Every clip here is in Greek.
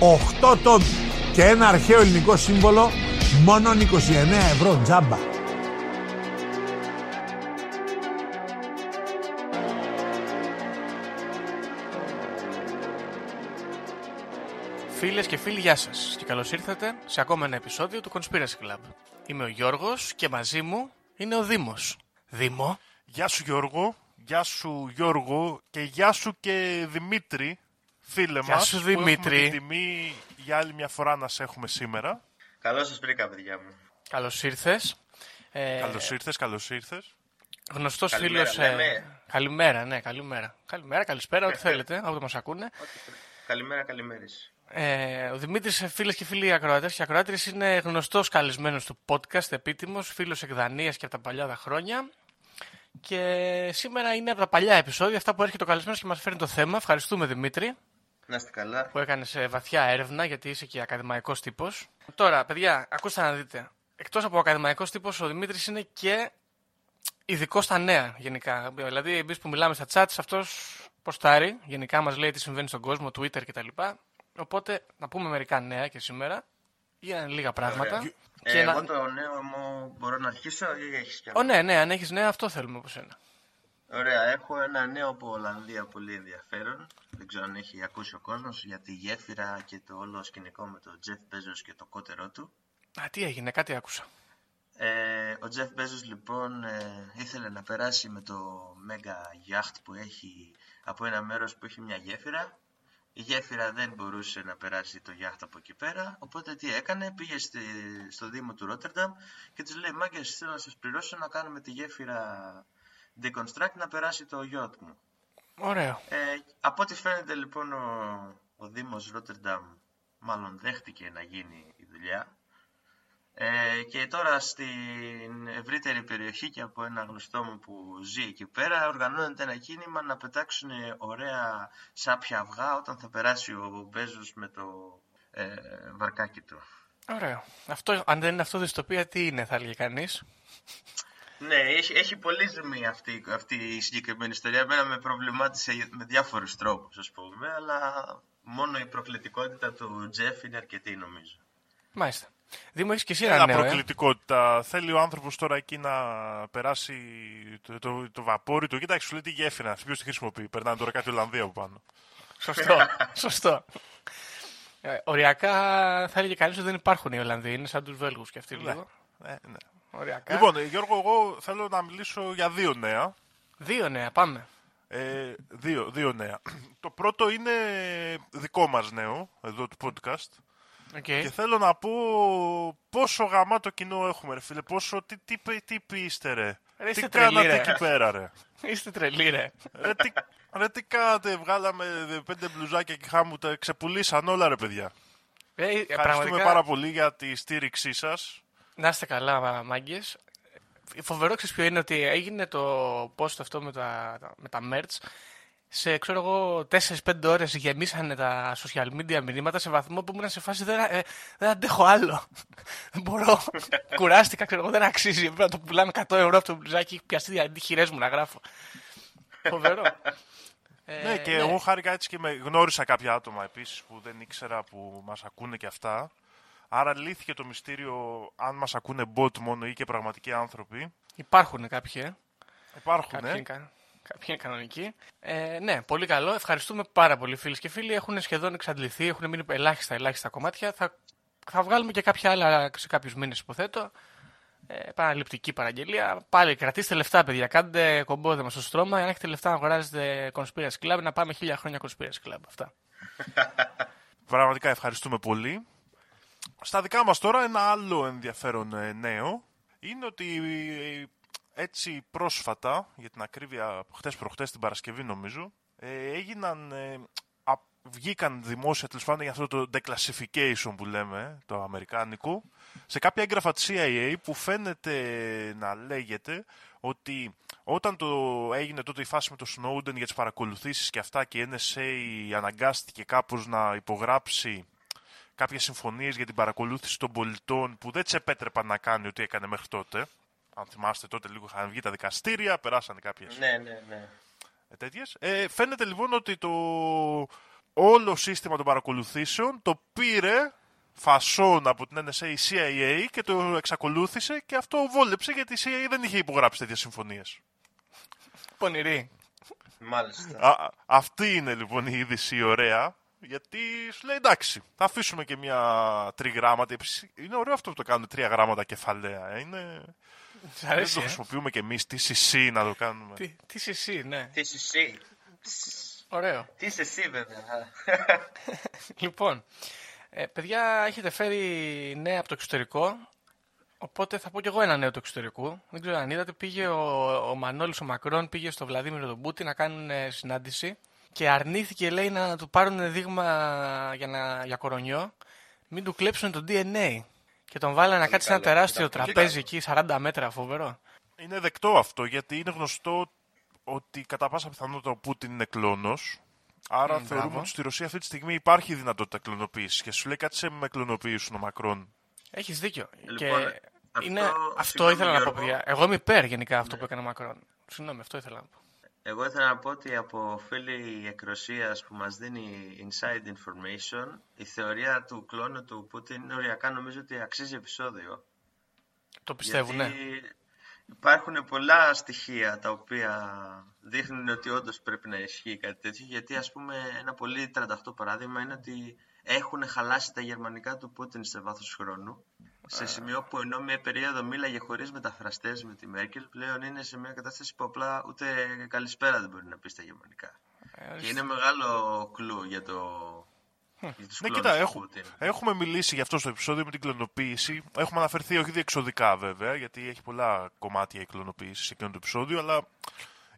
8 τόμοι και ένα αρχαίο ελληνικό σύμβολο μόνο 29 ευρώ τζάμπα. Φίλες και φίλοι, γεια σας και καλώς ήρθατε σε ακόμα ένα επεισόδιο του Conspiracy Club. Είμαι ο Γιώργος και μαζί μου είναι ο Δήμος. Δήμο, Γεια σου Γιώργο, γεια σου Γιώργο. Και γεια σου και Δημήτρη, φίλε Γεια μας. σου, που Δημήτρη. Έχουμε την τιμή για άλλη μια φορά να σε έχουμε σήμερα. Καλώς σας βρήκα, παιδιά μου. καλώς ήρθες. Ε, Καλώς ήρθες, καλώς ήρθες. Γνωστός Καλημέρα, φίλος. Ε, λέμε. καλημέρα, ναι, καλημέρα. Καλημέρα, καλησπέρα, ό,τι θέλετε, από το μας ακούνε. Καλημέρα, καλημέρες. Ε, ο Δημήτρης, φίλες και φίλοι ακροατές και ακροάτριες, είναι γνωστός καλεσμένος του podcast, επίτιμος, φίλος εκ Δανίας και από τα παλιά τα χρόνια. Και σήμερα είναι από τα παλιά επεισόδια, αυτά που έρχεται ο καλεσμένος και μας φέρνει το θέμα. Ευχαριστούμε Δημήτρη. Να είστε καλά. που έκανε βαθιά έρευνα, γιατί είσαι και ακαδημαϊκός τύπος. Τώρα, παιδιά, ακούστε να δείτε. Εκτός από ακαδημαϊκός τύπος, ο Δημήτρης είναι και ειδικός στα νέα γενικά. Δηλαδή, εμείς που μιλάμε στα chats, αυτός ποστάρει. Γενικά μας λέει τι συμβαίνει στον κόσμο, Twitter κτλ. Οπότε, να πούμε μερικά νέα και σήμερα. Για λίγα πράγματα. Ωραία. Και Ε, να- Εγώ το νέο μου μπορώ να αρχίσω ή έχεις κι Ω, άλλο. ναι, ναι, αν έχεις νέα, αυτό θέλουμε από σένα. Ωραία, έχω ένα νέο από Ολλανδία πολύ ενδιαφέρον. Δεν ξέρω αν έχει ακούσει ο κόσμος για τη γέφυρα και το όλο σκηνικό με τον Τζεφ Μπέζος και το κότερό του. Α, τι έγινε, κάτι άκουσα. Ε, ο Τζεφ Μπέζος λοιπόν ε, ήθελε να περάσει με το μέγα γιάχτ που έχει από ένα μέρος που έχει μια γέφυρα. Η γέφυρα δεν μπορούσε να περάσει το γιάχτ από εκεί πέρα, οπότε τι έκανε, πήγε στη, στο Δήμο του Ρότερνταμ και τους λέει «Μάγκες, θέλω να σας πληρώσω να κάνουμε τη γέφυρα deconstruct να περάσει το γιότ μου». Ωραίο. Ε, από ό,τι φαίνεται λοιπόν ο, ο Δήμος Ρότερνταμ μάλλον δέχτηκε να γίνει η δουλειά ε, και τώρα στην ευρύτερη περιοχή και από ένα γνωστό μου που ζει εκεί πέρα οργανώνεται ένα κίνημα να πετάξουν ωραία σάπια αυγά όταν θα περάσει ο Μπέζος με το ε, βαρκάκι του. Ωραίο. Αυτό, αν δεν είναι αυτό δυστοπία, τι είναι, θα έλεγε κανείς; Ναι, έχει, έχει πολύ ζουμί αυτή, αυτή η συγκεκριμένη ιστορία. Εμένα με προβλημάτισε με διάφορους τρόπους, ας πούμε, αλλά μόνο η προκλητικότητα του Τζεφ είναι αρκετή, νομίζω. Μάλιστα. Δήμο, έχεις και εσύ ένα Ένα νέο. Ε; προκλητικότητα. Θέλει ο άνθρωπος τώρα εκεί να περάσει το, το, το βαπόρι του. Κοίταξε, σου λέει τη γέφυρα. Ποιο τη χρησιμοποιεί. Περνάνε τώρα κάτι Ολλανδία από πάνω. Σωστό. Σωστό. Ε, οριακά θα έλεγε κανείς ότι δεν υπάρχουν οι Ολλανδοί. Είναι σαν τους Βέλγους και αυτοί λίγο. Ε, ναι. Οριακά. Λοιπόν, ε, Γιώργο, εγώ θέλω να μιλήσω για δύο νέα. Δύο νέα, πάμε. Ε, δύο, δύο νέα. Το πρώτο είναι δικό μας νέο, εδώ του podcast. Okay. Και θέλω να πω πόσο γαμάτο κοινό έχουμε, ρε φίλε. Πόσο, τι, τι, τι, τι πείστε, ρε. Ρε, είστε τι τρελοί, κάνατε ρε. εκεί πέρα, ρε. Είστε τρελοί, ρε. ρε, τι, ρε, τι κάνατε, βγάλαμε πέντε μπλουζάκια και χάμου, τα ξεπουλήσαν όλα, ρε παιδιά. Ε, ε, Ευχαριστούμε πραγματικά, πάρα πολύ για τη στήριξή σας. Να είστε καλά, μάγκες. Φοβερό ξέρεις ποιο είναι ότι έγινε το post αυτό με τα, με τα merch. Σε ξέρω εγώ 4-5 ώρες γεμίσανε τα social media μηνύματα σε βαθμό που ήμουν σε φάση δεν, ε, δεν αντέχω άλλο. δεν μπορώ. Κουράστηκα, ξέρω εγώ, δεν αξίζει. Πρέπει να το πουλάμε 100 ευρώ από το μπλουζάκι. Έχει πιαστεί αντί χειρές μου να γράφω. Φοβερό. Ε, ναι, και εγώ χάρηκα έτσι και με γνώρισα κάποια άτομα επίσης που δεν ήξερα που μας ακούνε και αυτά. Άρα λύθηκε το μυστήριο αν μας ακούνε bot μόνο ή και πραγματικοί άνθρωποι. Υπάρχουν κάποιοι, ε. Υπάρχουν, Κάποιοι, ε. είναι, κα- κάποιοι είναι κανονικοί. Ε, ναι, πολύ καλό. Ευχαριστούμε πάρα πολύ φίλες και φίλοι. Έχουν σχεδόν εξαντληθεί, έχουν μείνει ελάχιστα ελάχιστα κομμάτια. Θα θα βγάλουμε και κάποια άλλα σε κάποιους μήνες, υποθέτω. Ε, επαναληπτική παραγγελία. Πάλι κρατήστε λεφτά, παιδιά. Κάντε κομπόδεμα στο στρώμα. Αν έχετε λεφτά να αγοράζετε Conspiracy Club, να πάμε χίλια χρόνια Conspiracy Club. Αυτά. Πραγματικά ευχαριστούμε πολύ. Στα δικά μας τώρα ένα άλλο ενδιαφέρον ε, νέο είναι ότι ε, έτσι πρόσφατα, για την ακρίβεια χτες προχτές την Παρασκευή νομίζω, ε, έγιναν, ε, α, βγήκαν δημόσια τέλος πάντων για αυτό το declassification που λέμε, το αμερικάνικο, σε κάποια έγγραφα της CIA που φαίνεται να λέγεται ότι όταν το έγινε τότε η φάση με το Snowden για τις παρακολουθήσεις και αυτά και η NSA αναγκάστηκε κάπως να υπογράψει κάποιες συμφωνίες για την παρακολούθηση των πολιτών που δεν της επέτρεπαν να κάνει ό,τι έκανε μέχρι τότε. Αν θυμάστε τότε λίγο είχαν βγει τα δικαστήρια, περάσανε κάποιες Ναι, ναι, ναι. ε, τέτοιες. Ε, φαίνεται λοιπόν ότι το όλο σύστημα των παρακολουθήσεων το πήρε φασόν από την NSA η CIA και το εξακολούθησε και αυτό βόλεψε γιατί η CIA δεν είχε υπογράψει τέτοιες συμφωνίες. Πονηρή. Μάλιστα. Α, α- αυτή είναι λοιπόν η είδηση η ωραία. Γιατί σου λέει εντάξει, θα αφήσουμε και μια τριγράμματα. Επίσης, Είναι ωραίο αυτό που το κάνουν τρία γράμματα κεφαλαία. ε. Είναι... Σ' Δεν αρέσει. το ε; χρησιμοποιούμε κι εμείς TCC να το κάνουμε. Τι, τι είσαι εσύ, ναι. Τι είσαι εσύ. Ωραίο. Τι είσαι εσύ βέβαια. Λοιπόν, ε, παιδιά, έχετε φέρει νέα από το εξωτερικό. Οπότε θα πω κι εγώ ένα νέο του εξωτερικού. Δεν ξέρω αν είδατε, πήγε ο, ο Μανώλης ο Μακρόν πήγε στο Βλαδίμιρο τον Πούτι να κάνουν ε, συνάντηση και αρνήθηκε, λέει, να του πάρουν δείγμα για, να, για κορονιό, μην του κλέψουν το DNA. Και τον βάλανε να κάτσει σε ένα καλό, τεράστιο ήταν πολύ τραπέζι εκεί, 40 μέτρα, φοβερό. Είναι δεκτό αυτό γιατί είναι γνωστό ότι κατά πάσα πιθανότητα ο Πούτιν είναι κλόνος. Άρα Μμ, θεωρούμε μπράβο. ότι στη Ρωσία αυτή τη στιγμή υπάρχει δυνατότητα κλωνοποίησης. Και σου λέει κάτι σε με κλωνοποιήσουν ο Μακρόν. Έχεις δίκιο. Λοιπόν, και αυτό- είναι, αυτό συγγνώμη, ήθελα να πω, Γιώργο. παιδιά. Εγώ είμαι υπέρ γενικά αυτό που έκανε ο Μακρόν. Συγγνώμη, αυτό ήθελα να πω. Εγώ ήθελα να πω ότι από φίλη εκροσίας που μας δίνει inside information, η θεωρία του κλόνου του Πούτιν είναι οριακά νομίζω ότι αξίζει επεισόδιο. Το πιστεύουν, ναι. Γιατί υπάρχουν πολλά στοιχεία τα οποία δείχνουν ότι όντως πρέπει να ισχύει κάτι τέτοιο. Γιατί, ας πούμε, ένα πολύ 38 παράδειγμα είναι ότι έχουν χαλάσει τα γερμανικά του Πούτιν σε βάθος χρόνου. Σε σημείο που ενώ μια περίοδο μίλαγε χωρίς μεταφραστές με τη Μέρκελ, πλέον είναι σε μια κατάσταση που απλά ούτε καλησπέρα δεν μπορεί να πεις στα γερμανικά. Ε, Και είναι μεγάλο κλου για το. Για τους Ναι, κλόνους κοίτα, του έχω, Πούτιν. έχουμε μιλήσει γι' αυτό στο επεισόδιο με την κλωνοποίηση. Έχουμε αναφερθεί όχι διεξοδικά βέβαια, γιατί έχει πολλά κομμάτια η κλωνοποίηση σε εκείνο το επεισόδιο, αλλά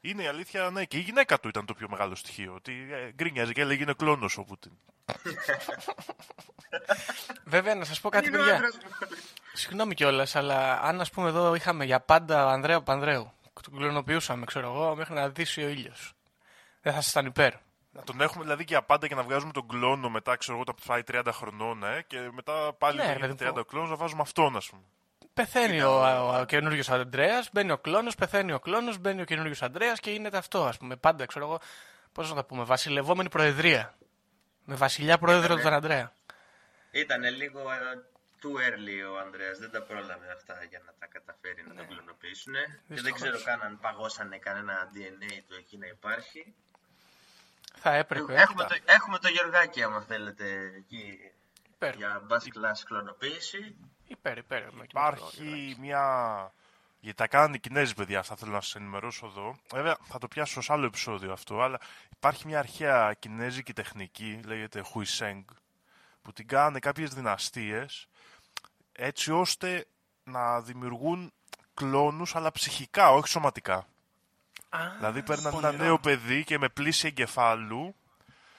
είναι η αλήθεια, ναι, και η γυναίκα του ήταν το πιο μεγάλο στοιχείο. Ότι ε, γκρίνιαζε και έλεγε είναι κλόνος ο Πούτιν. Βέβαια, να σας πω κάτι, Είναι ο παιδιά. άντρας μου. Συγγνώμη κιόλας, αλλά αν ας πούμε εδώ είχαμε για πάντα Ανδρέα Πανδρέου, τον κλωνοποιούσαμε, ξέρω εγώ, μέχρι να δύσει ο ήλιος. Δεν θα ήσασταν υπέρ. Να τον έχουμε δηλαδή και απάντα και να βγάζουμε τον κλόνο μετά, ξέρω εγώ, όταν πάει 30 χρονών, ε, και μετά πάλι Ναι, ναι, ρε παιδί γίνεται 30 μου. κλόνος να βάζουμε αυτόν, ας πούμε. Πεθαίνει ο, ο, ο καινούριο Αντρέα, μπαίνει ο κλόνος, πεθαίνει ο κλόνος, μπαίνει ο καινούριο Αντρέα και γίνεται αυτό, ας πούμε. Πάντα, ξέρω εγώ, πώς να τα πούμε, βασιλευόμενη προεδρία. Με βασιλιά πρόεδρο Ήτανε. τον Αντρέα. Ήταν λίγο ε, too early ο Ανδρέας, δεν τα πρόλαβε αυτά για να τα καταφέρει να τα κλωνοποιήσουν. Και δεν Δυστυχώς. ξέρω καν αν παγώσανε κανένα DNA του εκεί να υπάρχει. Θα έπρεπε. Έχουμε κοίτα, το, έχουμε το Γεωργάκη, άμα θέλετε, εκεί Υπέρ, για bus class κλωνοποίηση. υπέρ, υπέρ. με- Υπάρχει μια. Γιατί τα κάνουν οι Κινέζοι, παιδιά, θα θέλω να σας ενημερώσω εδώ. Βέβαια, θα το πιάσω σε άλλο επεισόδιο αυτό, αλλά υπάρχει μια αρχαία κινέζικη τεχνική, λέγεται Huiseng, που την κάνουν κάποιες δυναστείες έτσι ώστε να δημιουργούν κλόνους αλλά ψυχικά, όχι σωματικά. Α, δηλαδή παίρναν ένα πονηρό. νέο παιδί και με πλήση εγκεφάλου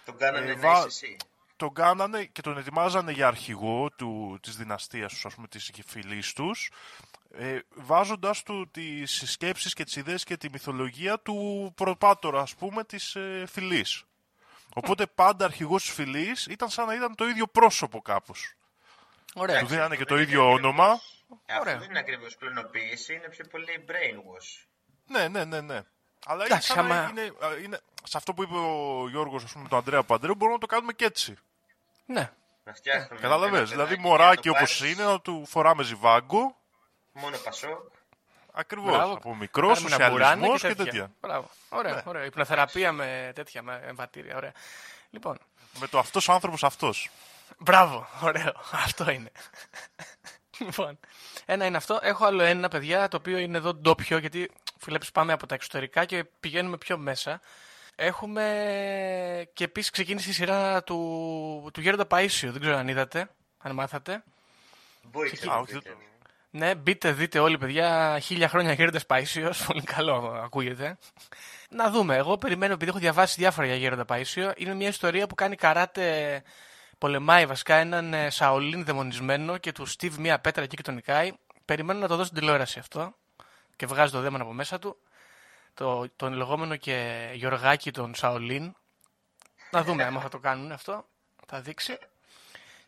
Τον κάνανε Ε, να βα- είσαι εσύ. τον κάνανε και τον ετοιμάζανε για αρχηγό του, της δυναστείας τους, ας πούμε, της φυλής τους, ε, βάζοντας του τις σκέψεις και τις ιδέες και τη μυθολογία του προπάτορα, ας πούμε, της ε, φυλής. Οπότε πάντα αρχηγός της φυλής ήταν σαν να ήταν το ίδιο πρόσωπο κάπως. Ωραία. Του δίνανε και δεν το είναι ίδιο ακριβώς- όνομα. Ε, Αυτό Ωραία. δεν είναι ακριβώς κλωνοποίηση, είναι πιο πολύ brainwash. Ναι, ναι, ναι, ναι. Αλλά είναι Εντάξει, σαν να άμα- είναι, α, είναι, σε αυτό που είπε ο Γιώργος, ας πούμε, τον Ανδρέα Παντρέου, μπορούμε να το κάνουμε και έτσι. Ναι. Να φτιάχνουμε. Καταλαβες, ένα δηλαδή παιδάκι, μωράκι να το όπως πάρεις είναι, να του φοράμε ζιβάγκο, Μόνο πασό. Ακριβώς, Μπράβο. από μικρός, Κάνουμε ένα μπουράνι σοσιαλισμός και τέτοια. Μπράβο. Ωραία, Ναι. ωραία. Υπνοθεραπεία με τέτοια με εμβατήρια. Ωραία. Λοιπόν, Με το αυτός ο άνθρωπος αυτός. Μπράβο, ωραίο. Αυτό είναι. λοιπόν, ένα είναι αυτό. Έχω άλλο ένα, παιδιά, το οποίο είναι εδώ ντόπιο, γιατί βλέπεις πάμε από τα εξωτερικά και πηγαίνουμε πιο μέσα. Έχουμε και επίσης ξεκίνησε η σειρά του, του Γέροντα Παΐσιο. Δεν ξέρω αν είδατε, αν μάθατε. Μπόιτσε. Α, όχι, δεν το- Ναι, μπείτε, δείτε όλοι, παιδιά. Χίλια χρόνια Γέροντα Παΐσιο. Πολύ καλό ακούγεται. Να δούμε. Εγώ περιμένω, επειδή έχω διαβάσει διάφορα για Γέροντα Παΐσιο. Είναι μια ιστορία που κάνει καράτε. Πολεμάει βασικά έναν ε, Σαολίν δαιμονισμένο και του Στίβ μια πέτρα εκεί και τον νικάει. Περιμένω να το δω στην τηλεόραση αυτό. Και βγάζει το δαίμον από μέσα του. Το, τον λεγόμενο και Γιωργάκη τον Σαολίν. Να δούμε άμα θα το κάνουν αυτό. Θα δείξει.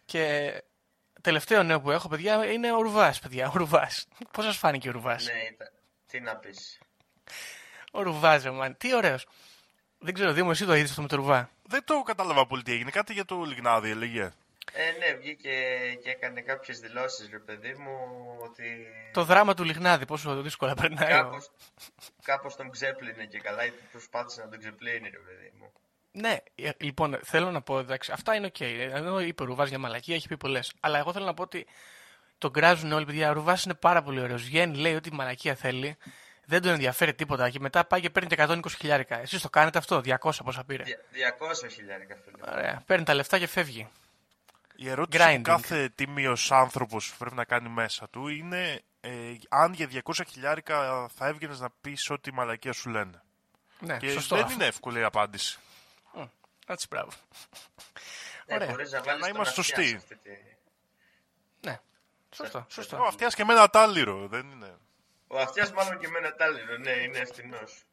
Και τελευταίο νέο που έχω, παιδιά, είναι ο Ρουβάς, παιδιά. Ο Ρουβάς. Πώς σας φάνηκε ο Ρουβάς; Ναι, ήταν. Τι να πεις. Ο Ρουβάς, ρε μαν. Τι ωραίος. Δεν ξέρω, Δήμο, εσύ το είδες αυτό με το Ρουβά; Δεν το κατάλαβα πολύ τι έγινε. Κάτι για το Λιγνάδη έλεγε. Ε, ναι, βγήκε και έκανε κάποιες δηλώσεις, ρε παιδί μου, ότι Το δράμα του Λιγνάδη, πόσο δύσκολα περνάει. ο- κάπως, κάπως τον ξέπλυνε και καλά, ή προσπάθησε να τον ξεπλύνει, ρε παιδί μου. Ναι, ε, λοιπόν, θέλω να πω, εντάξει, αυτά είναι οκ. Ενώ είπε ο Ρουβάς για μαλακία, έχει πει πολλές. Αλλά εγώ θέλω να πω ότι τον κράζουν όλοι, παιδιά. Ο Ρουβάς είναι πάρα πολύ ωραίος. Βγαίνει, λέει ό,τι μαλακία θέλει. Δεν τον ενδιαφέρει τίποτα. Και μετά πάει και παίρνει και 120 χιλιάρικα. Εσείς το κάνετε αυτό, 200 πόσα πήρε; Δια- 200 χιλιάρικα, φίλε. Ωραία. Παίρνει τα λεφτά και φεύγει. Η ερώτηση Grinding. που κάθε τίμιο άνθρωπος πρέπει να κάνει μέσα του είναι ε, αν για 200 χιλιάρικα θα έβγαινες να πεις ό,τι μαλακία σου λένε. Ναι, Και σωστό. δεν αυτό. είναι εύκολη η απάντηση. Έτσι, μπράβο. Ναι, Ωραία. μπορείς να βάλεις να τον είμαστε αυτιά σωστοί. σε αυτή τη- Ναι. Σωστό, σωστό. Ο αυτιά και με ένα τάλιρο. Δεν είναι. Ο αυτιάς μάλλον και με ένα τάλιρο, ναι, είναι ευθυνός.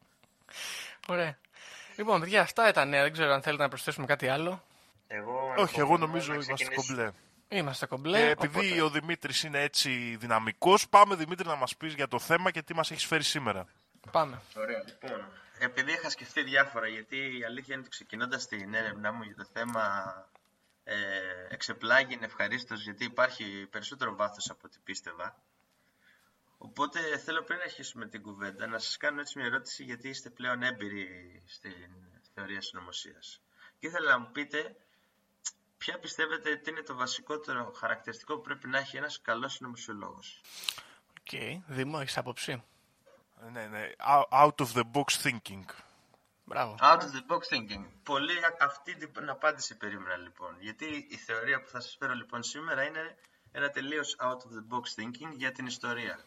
Ωραία. Λοιπόν, παιδιά, αυτά ήταν νέα. Δεν ξέρω αν θέλετε να προσθέσουμε κάτι άλλο. Εγώ, Όχι, εγώ να νομίζω είμαστε ξεκινήσω. κομπλέ. Είμαστε κομπλέ. Και επειδή οπότε- ο Δημήτρης είναι έτσι δυναμικός, πάμε Δημήτρη να μας πεις για το θέμα και τι μας έχεις φέρει σήμερα. Πάμε. Ωραία, λοιπόν. Επειδή είχα σκεφτεί διάφορα, γιατί η αλήθεια είναι ότι ξεκινώντας την έρευνά μου για το θέμα, ε, εξεπλάγην ευχαρίστως γιατί υπάρχει περισσότερο βάθος από ό,τι πίστευα. Οπότε θέλω πριν αρχίσουμε την κουβέντα να σας κάνω έτσι μια ερώτηση γιατί είστε πλέον έμπειροι στην θεωρία συνωμοσίας. Και ήθελα να μου πείτε ποια πιστεύετε ότι είναι το βασικότερο χαρακτηριστικό που πρέπει να έχει ένας καλός συνωμοσιολόγος; ΟΚ. Δήμο, έχεις άποψη; Ναι, ναι. Out of the box thinking. Μπράβο. Out of the box thinking. Πολύ α- αυτή την απάντηση περίμενα λοιπόν. Γιατί η θεωρία που θα σας φέρω λοιπόν σήμερα είναι ένα τελείως out of the box thinking για την ιστορία.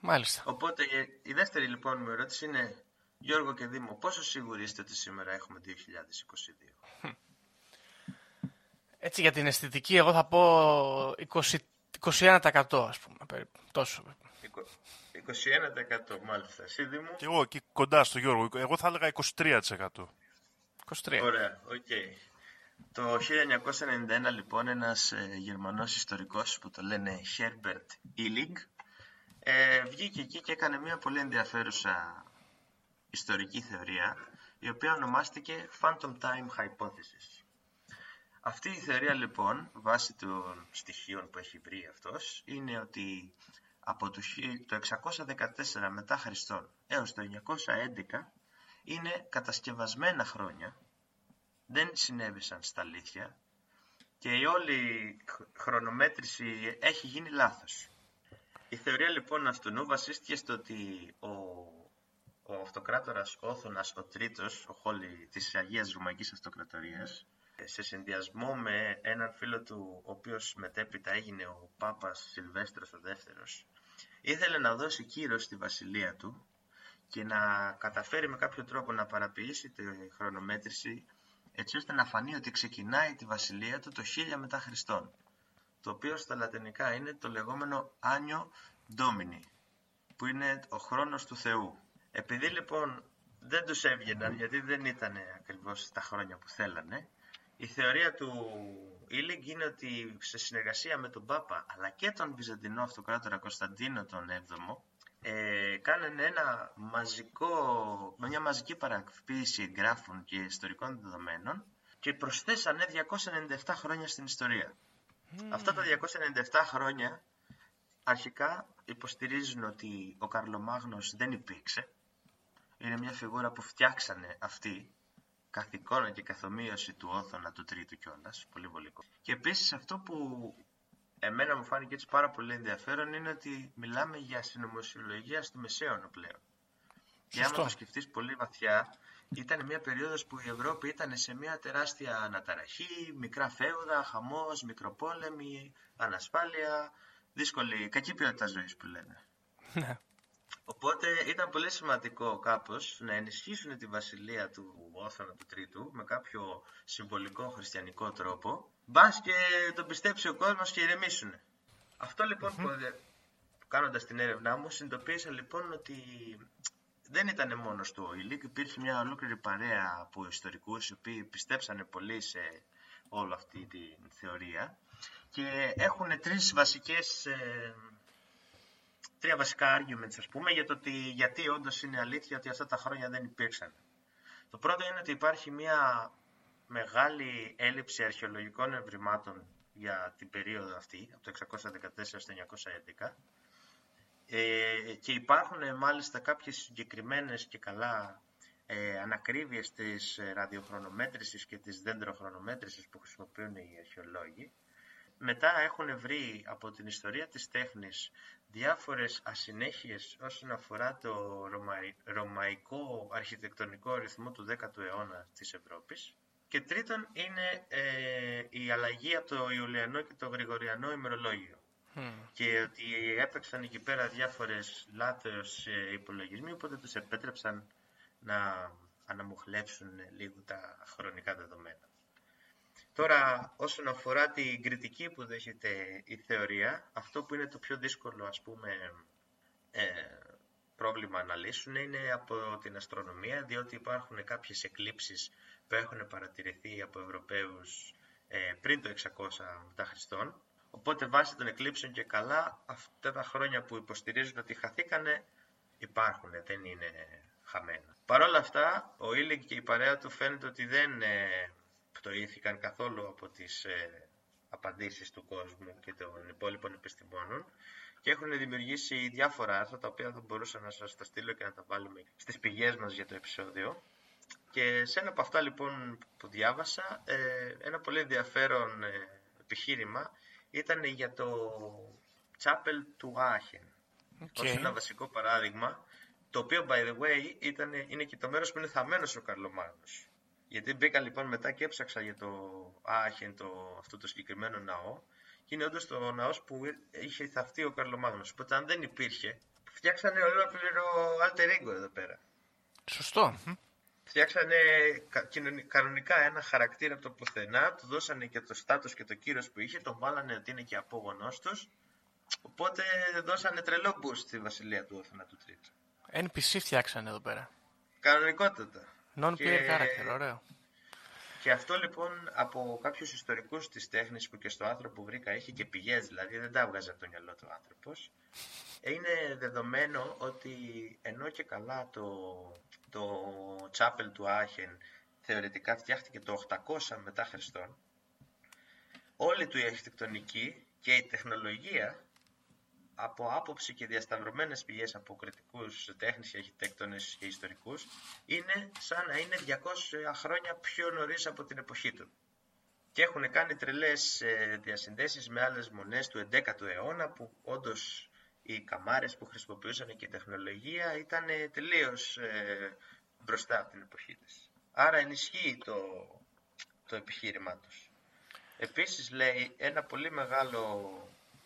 Μάλιστα. Οπότε η- η δεύτερη λοιπόν μου ερώτηση είναι Γιώργο και Δήμο, πόσο σίγουροι είστε ότι σήμερα έχουμε 2022. Έτσι για την αισθητική, εγώ θα πω 20, 21% ας πούμε. περίπου. Τόσο. Εικο- 21% μάλιστα. Εσύ Δήμο. Και εγώ εκεί κοντά στο Γιώργο. Εγώ θα έλεγα 23%. 23. Ωραία, οκ. Το 1991 λοιπόν ένας ε, Γερμανός ιστορικός που το λένε Herbert Illig ε, βγήκε εκεί και έκανε μια πολύ ενδιαφέρουσα ιστορική θεωρία η οποία ονομάστηκε Phantom Time Hypothesis. Αυτή η θεωρία λοιπόν, βάσει των στοιχείων που έχει βρει αυτός, είναι ότι από το χι- το 614 μετά Χριστόν έως το 911 είναι κατασκευασμένα χρόνια δεν συνέβησαν στα αλήθεια και η όλη χ- χρονομέτρηση έχει γίνει λάθος. Η θεωρία λοιπόν αυτού βασίστηκε στο ότι ο, ο αυτοκράτορας Όθωνας ο τρίτος, ο Χόλι της Αγίας Ρουμαϊκής Αυτοκρατορίας, σε συνδυασμό με έναν φίλο του, ο οποίος μετέπειτα έγινε ο Πάπας Σιλβέστρος ο δεύτερος, ήθελε να δώσει κύρος στη βασιλεία του και να καταφέρει με κάποιο τρόπο να παραποιήσει τη χρονομέτρηση έτσι ώστε να φανεί ότι ξεκινάει τη βασιλεία του το 1000 μετά Χριστόν το οποίο στα λατινικά είναι το λεγόμενο Άνιο Domini που είναι ο χρόνος του Θεού. Επειδή λοιπόν δεν τους έβγαιναν γιατί δεν ήταν ακριβώς τα χρόνια που θέλανε η θεωρία του Ήλιγκ είναι ότι σε συνεργασία με τον Πάπα αλλά και τον Βυζαντινό Αυτοκράτορα Κωνσταντίνο τον 7ο ε, κάνανε ένα μαζικό, μια μαζική παραποίηση εγγράφων και ιστορικών δεδομένων και προσθέσανε 297 χρόνια στην ιστορία. Αυτά τα 297 χρόνια αρχικά υποστηρίζουν ότι ο Καρλομάγνος δεν υπήρξε. Είναι μια φιγούρα που φτιάξανε αυτοί καθηκόνα και καθομοίωση του Όθωνα του Τρίτου κιόλας. Πολύ βολικό. Και επίσης αυτό που εμένα μου φάνηκε έτσι πάρα πολύ ενδιαφέρον είναι ότι μιλάμε για συνωμοσιολογία στο μεσαίωνο πλέον. Και άμα το σκεφτείς πολύ βαθιά, ήταν μια περίοδος που η Ευρώπη ήταν σε μια τεράστια αναταραχή, μικρά φέουδα, χαμός, μικροπόλεμοι, ανασφάλεια, δύσκολη, κακή ποιότητα ζωής που λένε. Ναι. Οπότε ήταν πολύ σημαντικό κάπως να ενισχύσουν τη βασιλεία του Όθωνα του Τρίτου με κάποιο συμβολικό χριστιανικό τρόπο, μπας και τον πιστέψει ο κόσμος και ηρεμήσουν. Αυτό λοιπόν που κάνοντας την έρευνά μου συνειδητοποίησα λοιπόν ότι δεν ήταν μόνος του ο Ιλίκ, υπήρχε μια ολόκληρη παρέα από ιστορικούς οι οποίοι πιστέψανε πολύ σε όλη αυτή τη θεωρία. Και έχουν τρεις βασικές, ε, τρία βασικά arguments ας πούμε για το ότι, γιατί όντως είναι αλήθεια ότι αυτά τα χρόνια δεν υπήρξαν. Το πρώτο είναι ότι υπάρχει μια μεγάλη έλλειψη αρχαιολογικών ευρημάτων για την περίοδο αυτή, από το 614 στο 911, ε, και υπάρχουν ε, μάλιστα κάποιες συγκεκριμένες και καλά ε, ανακρίβειες της ε, ραδιοχρονομέτρησης και της δέντροχρονομέτρησης που χρησιμοποιούν οι αρχαιολόγοι. Μετά έχουν βρει από την ιστορία της τέχνης διάφορες ασυνέχειες όσον αφορά το ρωμαϊκό αρχιτεκτονικό ρυθμό του 10ου αιώνα της Ευρώπης. Και τρίτον είναι ε, η αλλαγή από το Ιουλιανό και το Γρηγοριανό ημερολόγιο και ότι έπαιξαν εκεί πέρα διάφορες λάθος ε, υπολογισμοί, οπότε τους επέτρεψαν να αναμοχλεύσουν λίγο τα χρονικά δεδομένα. Τώρα, όσον αφορά την κριτική που δέχεται η θεωρία, αυτό που είναι το πιο δύσκολο, ας πούμε, ε, πρόβλημα να λύσουν είναι από την αστρονομία, διότι υπάρχουν κάποιες εκλήψεις που έχουν παρατηρηθεί από Ευρωπαίους ε, πριν το 600 μετά Χριστόν Οπότε βάσει των εκλήψεων και καλά, αυτά τα χρόνια που υποστηρίζουν ότι χαθήκανε υπάρχουν, δεν είναι χαμένα. Παρ' όλα αυτά, ο Ήλιγκ και η παρέα του φαίνεται ότι δεν ε, πτωήθηκαν καθόλου από τις ε, απαντήσεις του κόσμου και των υπόλοιπων επιστημόνων και έχουν δημιουργήσει διάφορα άρθρα τα οποία θα μπορούσα να σας τα στείλω και να τα βάλουμε στις πηγές μας για το επεισόδιο. Και σε ένα από αυτά λοιπόν που διάβασα, ε, ένα πολύ ενδιαφέρον ε, επιχείρημα ήταν για το Chapel του Άχεν. Okay. Ως ένα βασικό παράδειγμα, το οποίο, by the way, ήταν, είναι και το μέρος που είναι θαμένος ο Καρλομάγνος. Γιατί μπήκα λοιπόν μετά και έψαξα για το Άχεν, το, αυτό το συγκεκριμένο ναό, και είναι όντως το ναός που είχε θαυτεί ο Καρλομάγνος. Οπότε αν δεν υπήρχε, φτιάξανε ολόκληρο alter ego εδώ πέρα. Σωστό φτιάξανε κανονικά ένα χαρακτήρα από το πουθενά, του δώσανε και το στάτους και το κύρος που είχε, τον βάλανε ότι είναι και απόγονός τους, οπότε δώσανε τρελό boost στη βασιλεία του Όθωνα του Τρίτου. NPC φτιάξανε εδώ πέρα. Κανονικότατα. Non-player και... character, ωραίο. Και αυτό λοιπόν από κάποιους ιστορικούς της τέχνης που και στο άνθρωπο που βρήκα έχει και πηγές, δηλαδή δεν τα έβγαζε από το μυαλό του άνθρωπος. Είναι δεδομένο ότι ενώ και καλά το, το Chapel του Άχεν θεωρητικά φτιάχτηκε το 800 μετά Χριστόν, όλη του η αρχιτεκτονική και η τεχνολογία από άποψη και διασταυρωμένες πηγές από κριτικούς τέχνης και αρχιτέκτονες και ιστορικούς είναι σαν να είναι 200 χρόνια πιο νωρίς από την εποχή του. Και έχουν κάνει τρελές ε, διασυνδέσεις με άλλες μονές του 11ου αιώνα που όντως οι καμάρες που χρησιμοποιούσαν και η τεχνολογία ήταν τελείως ε, μπροστά από την εποχή της. Άρα ενισχύει το, το επιχείρημά τους. Επίσης λέει ένα πολύ μεγάλο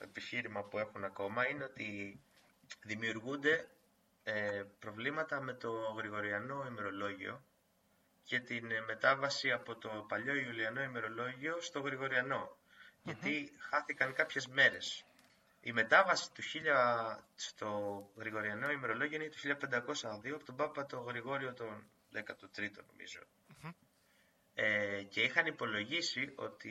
επιχείρημα που έχουν ακόμα είναι ότι δημιουργούνται ε, προβλήματα με το γρηγοριανό ημερολόγιο και την ε, μετάβαση από το παλιό Ιουλιανό ημερολόγιο στο γρηγοριανο Γιατί χάθηκαν κάποιες μέρες. Η μετάβαση του 1000 στο Γρηγοριανό ημερολόγιο είναι το 1502 από τον Πάπα το Γρηγόριο τον 13ο νομιζω Ε, και είχαν υπολογίσει ότι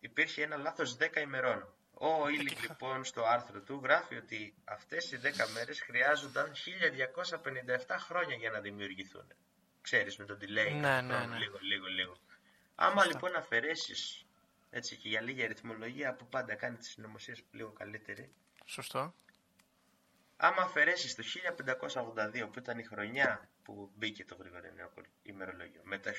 υπήρχε ένα λάθος 10 ημερών. Ο Ήλικ λοιπόν στο άρθρο του γράφει ότι αυτές οι 10 μέρες χρειάζονταν 1257 χρόνια για να δημιουργηθούν. Ξέρεις με τον delay, ναι, ναι, ναι. λίγο, λίγο, λίγο. Άμα λοιπόν αφαιρέσεις έτσι και για λίγη αριθμολογία που πάντα κάνει τις συνωμοσίες λίγο καλύτερη. Σωστό. Άμα αφαιρέσεις το 1582 που ήταν η χρονιά που μπήκε το γρηγοριανό ημερολόγιο. Με το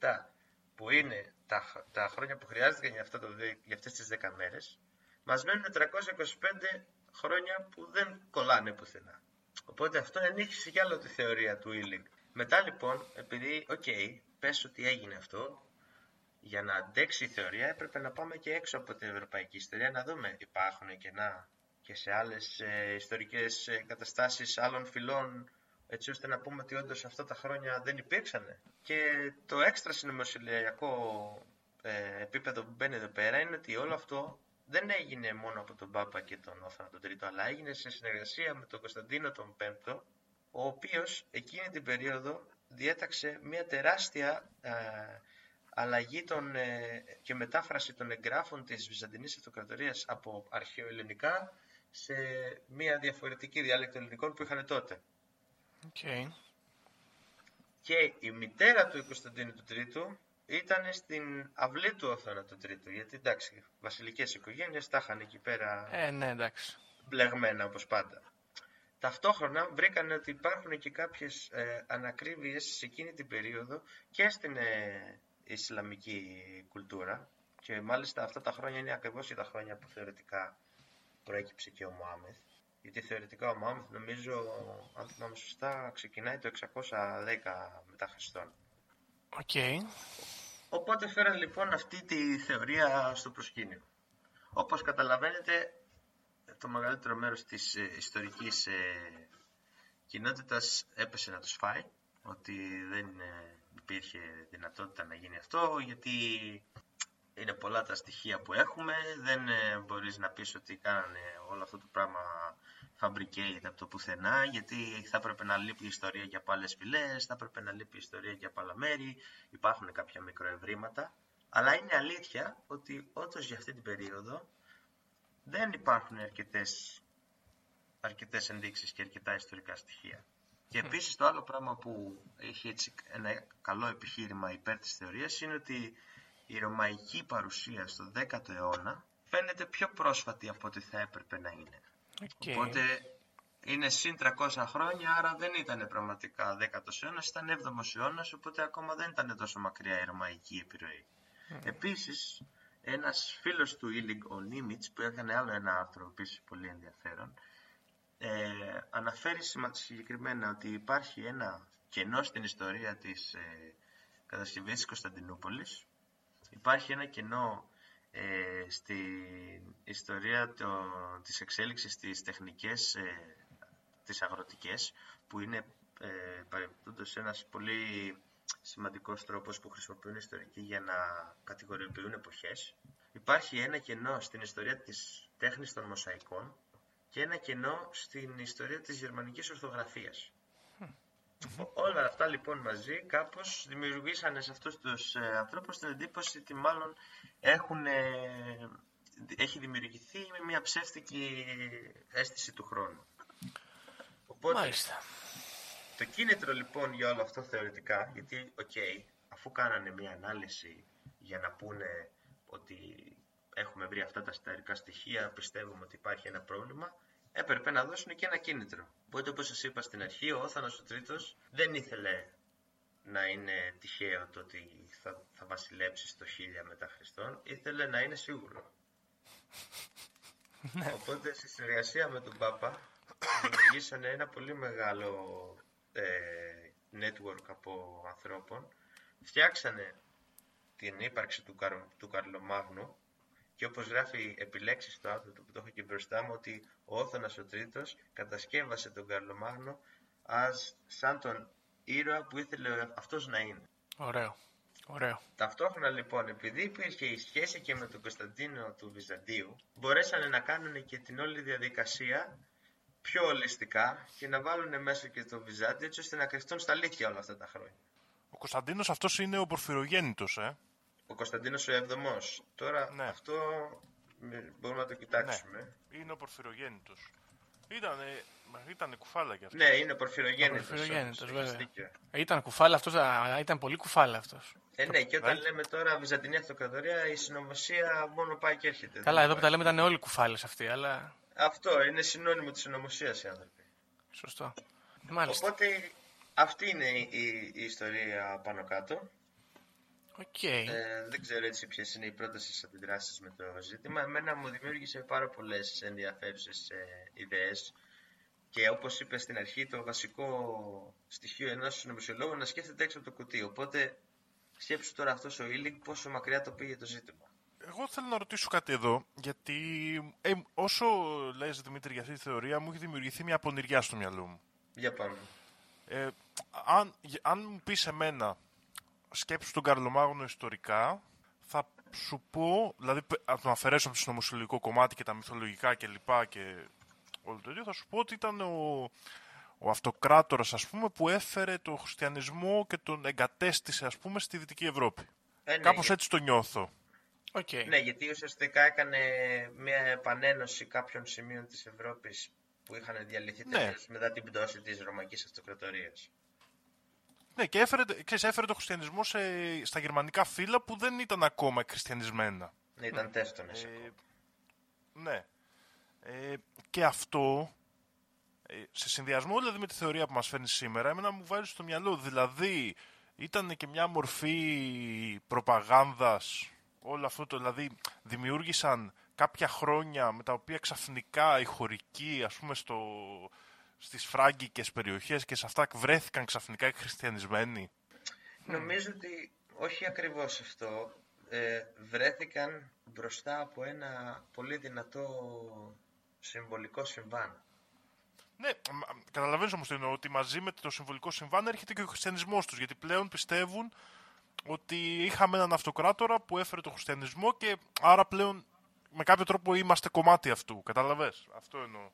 1257 που είναι τα, χ- τα χρόνια που χρειάζεται για, αυτό το, δε- για αυτές τις 10 μέρες, μας μένουν 325 χρόνια που δεν κολλάνε πουθενά. Οπότε αυτό ενίσχυσε κι άλλο τη θεωρία του Illig. Μετά λοιπόν, επειδή, οκ, πες ότι έγινε αυτό, για να αντέξει η θεωρία έπρεπε να πάμε και έξω από την ευρωπαϊκή ιστορία να δούμε υπάρχουν κενά και σε άλλες ε, ιστορικές ε, καταστάσεις άλλων φυλών έτσι ώστε να πούμε ότι όντως αυτά τα χρόνια δεν υπήρξαν. Και το έξτρα συνωμοσιολογιακό ε, επίπεδο που μπαίνει εδώ πέρα είναι ότι όλο αυτό δεν έγινε μόνο από τον Πάπα και τον Όθωνα τον Τρίτο, αλλά έγινε σε συνεργασία με τον Κωνσταντίνο τον Πέμπτο, ο οποίος εκείνη την περίοδο διέταξε μια τεράστια ε, αλλαγή των, ε, και μετάφραση των εγγράφων της Βυζαντινής Αυτοκρατορίας από αρχαιοελληνικά σε μια διαφορετική διάλεκτο ελληνικών που είχαν τότε. Οκ. Και η μητέρα του Κωνσταντίνου του Τρίτου ήταν στην αυλή του Όθωνα του Τρίτου. Γιατί εντάξει, βασιλικές οικογένειες τα είχαν εκεί πέρα Ε, ναι, εντάξει. μπλεγμένα όπως πάντα. Ταυτόχρονα βρήκαν ότι υπάρχουν και κάποιες ε, ανακρίβειες σε εκείνη την περίοδο και στην ε, Ισλαμική κουλτούρα και μάλιστα αυτά τα χρόνια είναι ακριβώς και τα χρόνια που θεωρητικά προέκυψε και ο Μωάμεθ. Γιατί θεωρητικά ο Μωάμεθ νομίζω, αν θυμάμαι σωστά, ξεκινάει το 610 μετά Χριστόν. Οκ. Οπότε φέραν λοιπόν αυτή τη θεωρία στο προσκήνιο. Όπως καταλαβαίνετε, το μεγαλύτερο μέρος της ε, ιστορικής ε, κοινότητας έπεσε να τους φάει, ότι δεν ε, υπήρχε δυνατότητα να γίνει αυτό, γιατί είναι πολλά τα στοιχεία που έχουμε, δεν ε, μπορείς να πεις ότι κάνανε όλο αυτό το πράγμα fabricate από το πουθενά, γιατί θα έπρεπε να λείπει η ιστορία για από άλλες φυλές, θα έπρεπε να λείπει η ιστορία για από άλλα μέρη, υπάρχουν κάποια μικροευρήματα, αλλά είναι αλήθεια ότι όντως για αυτή την περίοδο δεν υπάρχουν αρκετές, αρκετές ενδείξεις και αρκετά ιστορικά στοιχεία. Και επίσης το άλλο πράγμα που έχει έτσι ένα καλό επιχείρημα υπέρ της θεωρίας είναι ότι η ρωμαϊκή παρουσία στο 10ο αιώνα φαίνεται πιο πρόσφατη από ό,τι θα έπρεπε να είναι. Οκ. Οπότε είναι συν 300 χρόνια, άρα δεν ήταν πραγματικά 10ο αιώνας, ήταν 7ο αιώνας, οπότε ακόμα δεν ήταν τόσο μακριά η ρωμαϊκή επιρροή. Επίσης, ένας φίλος του Illig, ο Niemitz, που έκανε άλλο ένα άρθρο επίσης πολύ ενδιαφέρον, ε, αναφέρει σημα- συγκεκριμένα ότι υπάρχει ένα κενό στην ιστορία της ε, κατασκευής της Κωνσταντινούπολης. Υπάρχει ένα κενό ε, στην ιστορία το, της εξέλιξης της τεχνικές, ε, τις αγροτικές, που είναι ε, παρεμπιπτόντως ένας πολύ σημαντικός τρόπος που χρησιμοποιούν οι ιστορικοί για να κατηγοριοποιούν εποχές. Υπάρχει ένα κενό στην ιστορία της τέχνης των μοσαϊκών και ένα κενό στην ιστορία της γερμανικής ορθογραφίας. Ο- Όλα αυτά λοιπόν μαζί κάπως δημιουργήσανε σε αυτούς τους ε, ανθρώπους την εντύπωση ότι μάλλον έχουν, ε, έχει δημιουργηθεί με μια ψεύτικη αίσθηση του χρόνου. Οπότε Μάλιστα. το κίνητρο λοιπόν για όλο αυτό θεωρητικά, γιατί οκ, αφού κάνανε μια ανάλυση για να πούνε ότι έχουμε βρει αυτά τα ιστορικά στοιχεία, πιστεύουμε ότι υπάρχει ένα πρόβλημα, έπρεπε να δώσουν και ένα κίνητρο. Οπότε όπως σας είπα στην αρχή, ο Όθωνας ο Τρίτος δεν ήθελε να είναι τυχαίο το ότι θα, θα βασιλέψεις στο 1000 μετά Χριστόν, ήθελε να είναι σίγουρο. Οπότε στη συνεργασία με τον Πάπα δημιουργήσανε ένα πολύ μεγάλο ε, network από ανθρώπων. Φτιάξανε την ύπαρξη του, Καρ, του Καρλομάγνου και όπως γράφει επιλέξεις στο άρθρο του που το έχω και μπροστά μου ότι ο Όθωνας ο Τρίτος κατασκεύασε τον Καρλομάγνο as, σαν τον ήρωα που ήθελε αυτός να είναι. Ωραίο. Ωραίο. Ταυτόχρονα λοιπόν, επειδή υπήρχε η σχέση και με τον Κωνσταντίνο του Βυζαντίου, μπορέσανε να κάνουν και την όλη διαδικασία πιο ολιστικά και να βάλουν μέσα και το Βυζάντιο έτσι ώστε να κρυφτούν στα αλήθεια όλα αυτά τα χρόνια. Ο Κωνσταντίνος αυτός είναι ο Πορφυρογέννητος, ε. Ο Κωνσταντίνος ο Εβδομός. Τώρα Ναι. αυτό μ, μπορούμε να το κοιτάξουμε. Είναι ο Πορφυρογέννητος. Ήταν, ήταν κουφάλα κι αυτός. Ναι, είναι Πορφυρογέννητος. Πορφυρογέννητος, όμως, βέβαια. έχεις δίκιο. Ε, Ήταν κουφάλα αυτός, α, ήταν πολύ κουφάλα αυτός. Ε, ναι, και όταν Right. λέμε τώρα Βυζαντινή Αυτοκρατορία, η συνωμοσία μόνο πάει και έρχεται. Καλά, Δεν εδώ που τα υπάρχει. λέμε ήταν όλοι κουφάλες αυτοί, αλλά Αυτό είναι συνώνυμο της συνωμοσίας οι άνθρωποι. σωστό. Μάλιστα. Οπότε Αυτή είναι η, η- η ιστορία πάνω κάτω. Οκ. Ε, δεν ξέρω έτσι ποιες είναι οι πρώτες σας αντιδράσεις με το ζήτημα. Εμένα μου δημιούργησε πάρα πολλές ενδιαφέρουσες ε, ιδέες και όπως είπες στην αρχή το βασικό στοιχείο ενός νομισιολόγου είναι να σκέφτεται έξω από το κουτί. Οπότε σκέψου τώρα αυτός ο Ήλικ πόσο μακριά το πήγε το ζήτημα. Εγώ θέλω να ρωτήσω κάτι εδώ, γιατί ε, όσο λες Δημήτρη για αυτή τη θεωρία μου έχει δημιουργηθεί μια πονηριά στο μυαλό μου. Για πάμε. Ε, αν, αν μου πεις εμένα σκέψου τον Καρλομάγνο ιστορικά, θα σου πω, δηλαδή πε- να τον αφαιρέσω από το συνωμοσιολογικό κομμάτι και τα μυθολογικά και λοιπά και όλο το ίδιο, θα σου πω ότι ήταν ο, ο αυτοκράτορας ας πούμε που έφερε τον χριστιανισμό και τον εγκατέστησε ας πούμε στη Δυτική Ευρώπη. Ε, ναι, Κάπως για- έτσι το νιώθω. Οκ. Ναι, γιατί ουσιαστικά έκανε μια επανένωση κάποιων σημείων της Ευρώπης που είχαν διαλυθεί Ναι. τελείως μετά την πτώση της Ρωμαϊκής Αυτοκρατορίας. Ναι, και έφερε, ξέρεις, έφερε τον χριστιανισμό σε, στα γερμανικά φύλλα που δεν ήταν ακόμα χριστιανισμένα. Ναι, ήταν τέστονες. Ε, ναι. Ε, και αυτό, ε, σε συνδυασμό δηλαδή με τη θεωρία που μας φέρνει σήμερα, εμένα μου βάζει στο μυαλό. Δηλαδή, ήταν και μια μορφή προπαγάνδας, όλο αυτό το, δηλαδή, δημιούργησαν κάποια χρόνια με τα οποία ξαφνικά οι χωρικοί, ας πούμε, στο, στις φράγκικες περιοχές και σε αυτά βρέθηκαν ξαφνικά οι χριστιανισμένοι; Νομίζω ότι όχι ακριβώς αυτό. Ε, βρέθηκαν μπροστά από ένα πολύ δυνατό συμβολικό συμβάν. Ναι, καταλαβαίνω όμως τι εννοώ, ότι μαζί με το συμβολικό συμβάν έρχεται και ο χριστιανισμός τους. Γιατί πλέον πιστεύουν ότι είχαμε έναν αυτοκράτορα που έφερε τον χριστιανισμό και άρα πλέον με κάποιο τρόπο είμαστε κομμάτι αυτού. Καταλαβες; Αυτό εννοώ.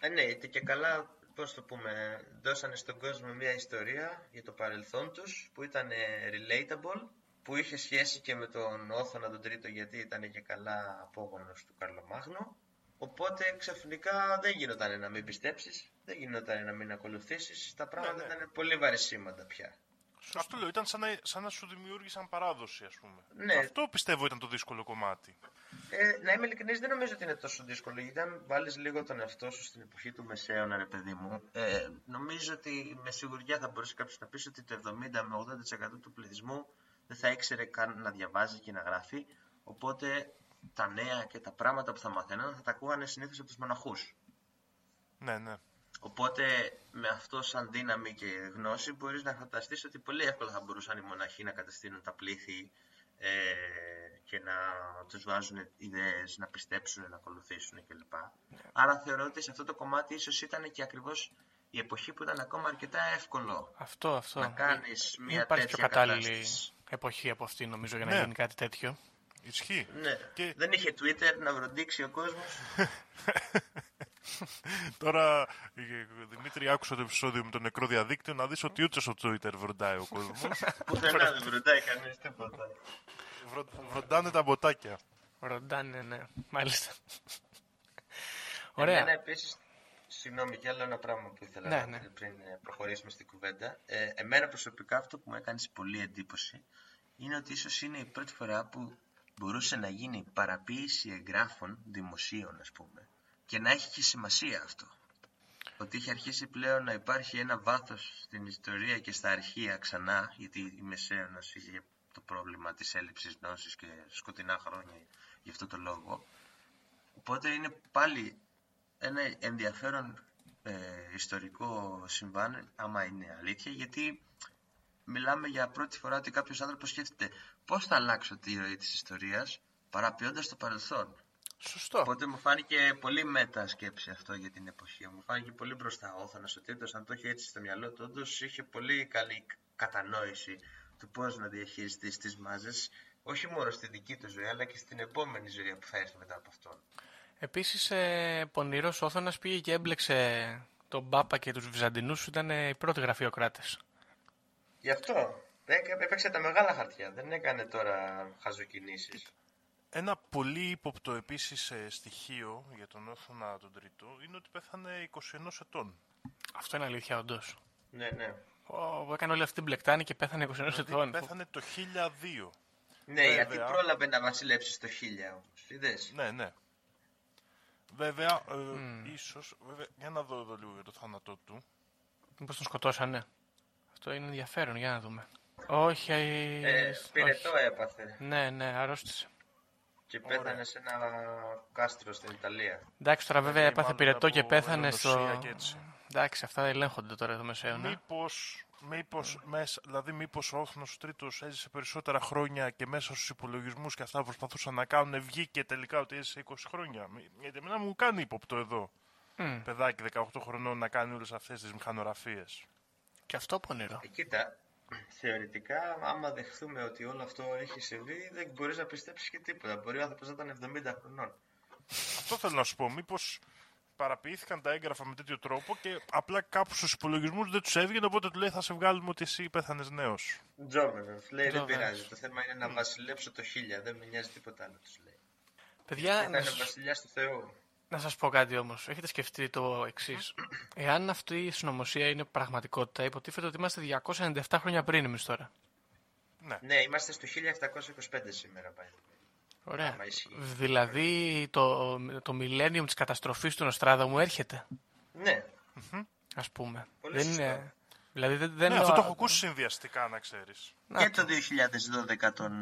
Ε, ναι, γιατί και καλά, πώς το πούμε, δώσανε στον κόσμο μια ιστορία για το παρελθόν τους που ήταν ε, relatable, που είχε σχέση και με τον Όθωνα τον Τρίτο γιατί ήταν και καλά απόγονος του Καρλομάγνου. Οπότε ξαφνικά δεν γινόταν να μην πιστέψεις, δεν γινόταν να μην ακολουθήσεις, τα πράγματα ναι. ήταν πολύ βαρισίματα πια. Αυτό λέω, ήταν σαν να, σαν να σου δημιούργησαν παράδοση, ας πούμε. Ναι. Αυτό πιστεύω ήταν το δύσκολο κομμάτι. Ε, να είμαι ειλικρινής, δεν νομίζω ότι είναι τόσο δύσκολο. Γιατί αν βάλεις λίγο τον εαυτό σου στην εποχή του Μεσαίωνα, ρε παιδί μου, ε, νομίζω ότι με σιγουριά θα μπορούσε κάποιος να πεις ότι το 70 με 80% του πληθυσμού δεν θα ήξερε καν να διαβάζει και να γράφει. Οπότε τα νέα και τα πράγματα που θα μαθαίναν θα τα ακούγανε συνήθως από τους μοναχούς. Ναι, ναι. Οπότε με αυτό σαν δύναμη και γνώση μπορείς να φανταστείς ότι πολύ εύκολα θα μπορούσαν οι μοναχοί να κατευθύνουν τα πλήθη ε, και να τους βάζουν ιδέες, να πιστέψουν, να ακολουθήσουν κλπ. Άρα θεωρώ ότι σε αυτό το κομμάτι ίσως ήταν και ακριβώς η εποχή που ήταν ακόμα αρκετά εύκολο Αυτό, αυτό. να κάνεις Δεν μια υπάρχει πιο τέτοια κατάλληλη κατάσταση. εποχή από αυτή νομίζω για να Ναι. γίνει κάτι τέτοιο. Ισχύει. Ναι. Και- Δεν είχε Twitter να βροντίξει ο κόσμος. Τώρα, ε, Δημήτρη, άκουσα το επεισόδιο με το νεκρό διαδίκτυο να δεις ότι ούτε στο Twitter βροντάει ο κόσμος. Πουθενά δεν βροντάει κανείς τίποτα. Βρω- Βροντάνε τα μποτάκια. Ροντάνε, ναι. Μάλιστα. Ωραία. Εμένα επίσης, συγγνώμη και άλλο ένα πράγμα που ήθελα Ναι, να ναι. πριν ε, προχωρήσουμε στην κουβέντα. Ε, εμένα προσωπικά αυτό που μου έκανες πολύ εντύπωση είναι ότι ίσως είναι η πρώτη φορά που μπορούσε να γίνει παραποίηση εγγράφων δημοσίων, ας πούμε, και να έχει και σημασία αυτό. Ότι είχε αρχίσει πλέον να υπάρχει ένα βάθος στην ιστορία και στα αρχεία ξανά, γιατί η Μεσαίωνας είχε το πρόβλημα της έλλειψης γνώσης και σκοτεινά χρόνια γι' αυτό το λόγο. Οπότε είναι πάλι ένα ενδιαφέρον ε, ιστορικό συμβάν, άμα είναι αλήθεια, γιατί μιλάμε για πρώτη φορά ότι κάποιος άνθρωπος σκέφτεται πώς θα αλλάξω τη ροή της ιστορίας παραποιώντας το παρελθόν. Σωστό. Οπότε μου φάνηκε πολύ μέτα σκέψη αυτό για την εποχή. Μου φάνηκε πολύ μπροστά ο Όθωνας. Ο Τίτος, αν το είχε έτσι στο μυαλό του, όντως είχε πολύ καλή κατανόηση του πώς να διαχειριστεί τις μάζες, όχι μόνο στη δική του ζωή, αλλά και στην επόμενη ζωή που θα έρθει μετά από αυτόν. Επίσης, ε, πονηρός Όθωνας πήγε και έμπλεξε τον Πάπα και τους Βυζαντινούς, ήταν ε, οι πρώτοι γραφειοκράτες. Γι' αυτό έκα- έπαιξε τα μεγάλα χαρτιά, δεν έκανε τώρα χαζοκινήσεις. Ένα πολύ ύποπτο επίσης ε, στοιχείο για τον Όθωνα τον Τρίτο είναι ότι πέθανε 21 ετών. Αυτό είναι αλήθεια, όντως. Ναι, ναι. Ω, έκανε όλη αυτή την πλεκτάνη και πέθανε 21 ετών. Πέθανε το 1002. Ναι, Βέβαια. γιατί πρόλαβε να βασιλέψεις στο χίλια όμως. Είδες; Ναι, ναι. Βέβαια, ε, ίσως, βέβαια, για να δω εδώ λίγο για το θάνατό του. Μήπως τον σκοτώσανε. Αυτό είναι ενδιαφέρον, για να δούμε. Όχι, Ε, όχι. πυρετό έπαθε Ναι, ναι, αρρώστησε. και πέθανε σε ένα κάστρο στην Ιταλία. Εντάξει, τώρα βέβαια έπαθε μάλλον πυρετό και από πέθανε στο... ελονοσία και έτσι. Εντάξει, αυτά ελέγχονται τώρα εδώ μεσαίωνα. Μήπως, μήπως μέσα, δηλαδή μήπως ο Όθνος Τρίτος έζησε περισσότερα χρόνια και μέσα στους υπολογισμούς και αυτά που προσπαθούσαν να κάνουν βγήκε τελικά ότι έζησε 20 χρόνια. Μη- Γιατί εμένα μου κάνει ύποπτο εδώ. Μμ. Παιδάκι 18 χρονών να κάνει όλες αυτές τις μηχανογραφίες. Και αυτό πονηρό. Ε, κοίτα, θεωρητικά, άμα δεχθούμε ότι όλο αυτό έχει συμβεί, δεν μπορείς να πιστέψεις και τίποτα. Μπορεί ο άνθρωπος να ήταν 70 χρονών. Αυτό θέλω να σου πω. Μήπως παραποιήθηκαν τα έγγραφα με τέτοιο τρόπο και απλά κάπου στους υπολογισμούς δεν τους έβγαινε οπότε του λέει θα σε βγάλουμε ότι εσύ πέθανες νέος. Τζόμενο, λέει δεν Τζόμενος. πειράζει. Το θέμα είναι να βασιλέψω το χίλια. Δεν με νοιάζει τίποτα άλλο, τους λέει. Παιδιά, Και να θα είναι σας- βασιλιάς του Θεού. Να σας πω κάτι όμως. Έχετε σκεφτεί το εξής. Εάν αυτή η συνωμοσία είναι πραγματικότητα, υποτίθεται ότι είμαστε 297 χρόνια πριν εμείς τώρα. Ναι, είμαστε στο 1725 σήμερα πάλι. Ωραία. Άμα ισχύει. Δηλαδή το, το millennium της καταστροφής του Νοστράδαμου έρχεται, Ναι, ας πούμε. Πολύ δεν σωστό. είναι... Δηλαδή δεν, δεν ναι, αυτό το έχω ακούσει συνδυαστικά να ξέρεις. Να και το. το 2012 τον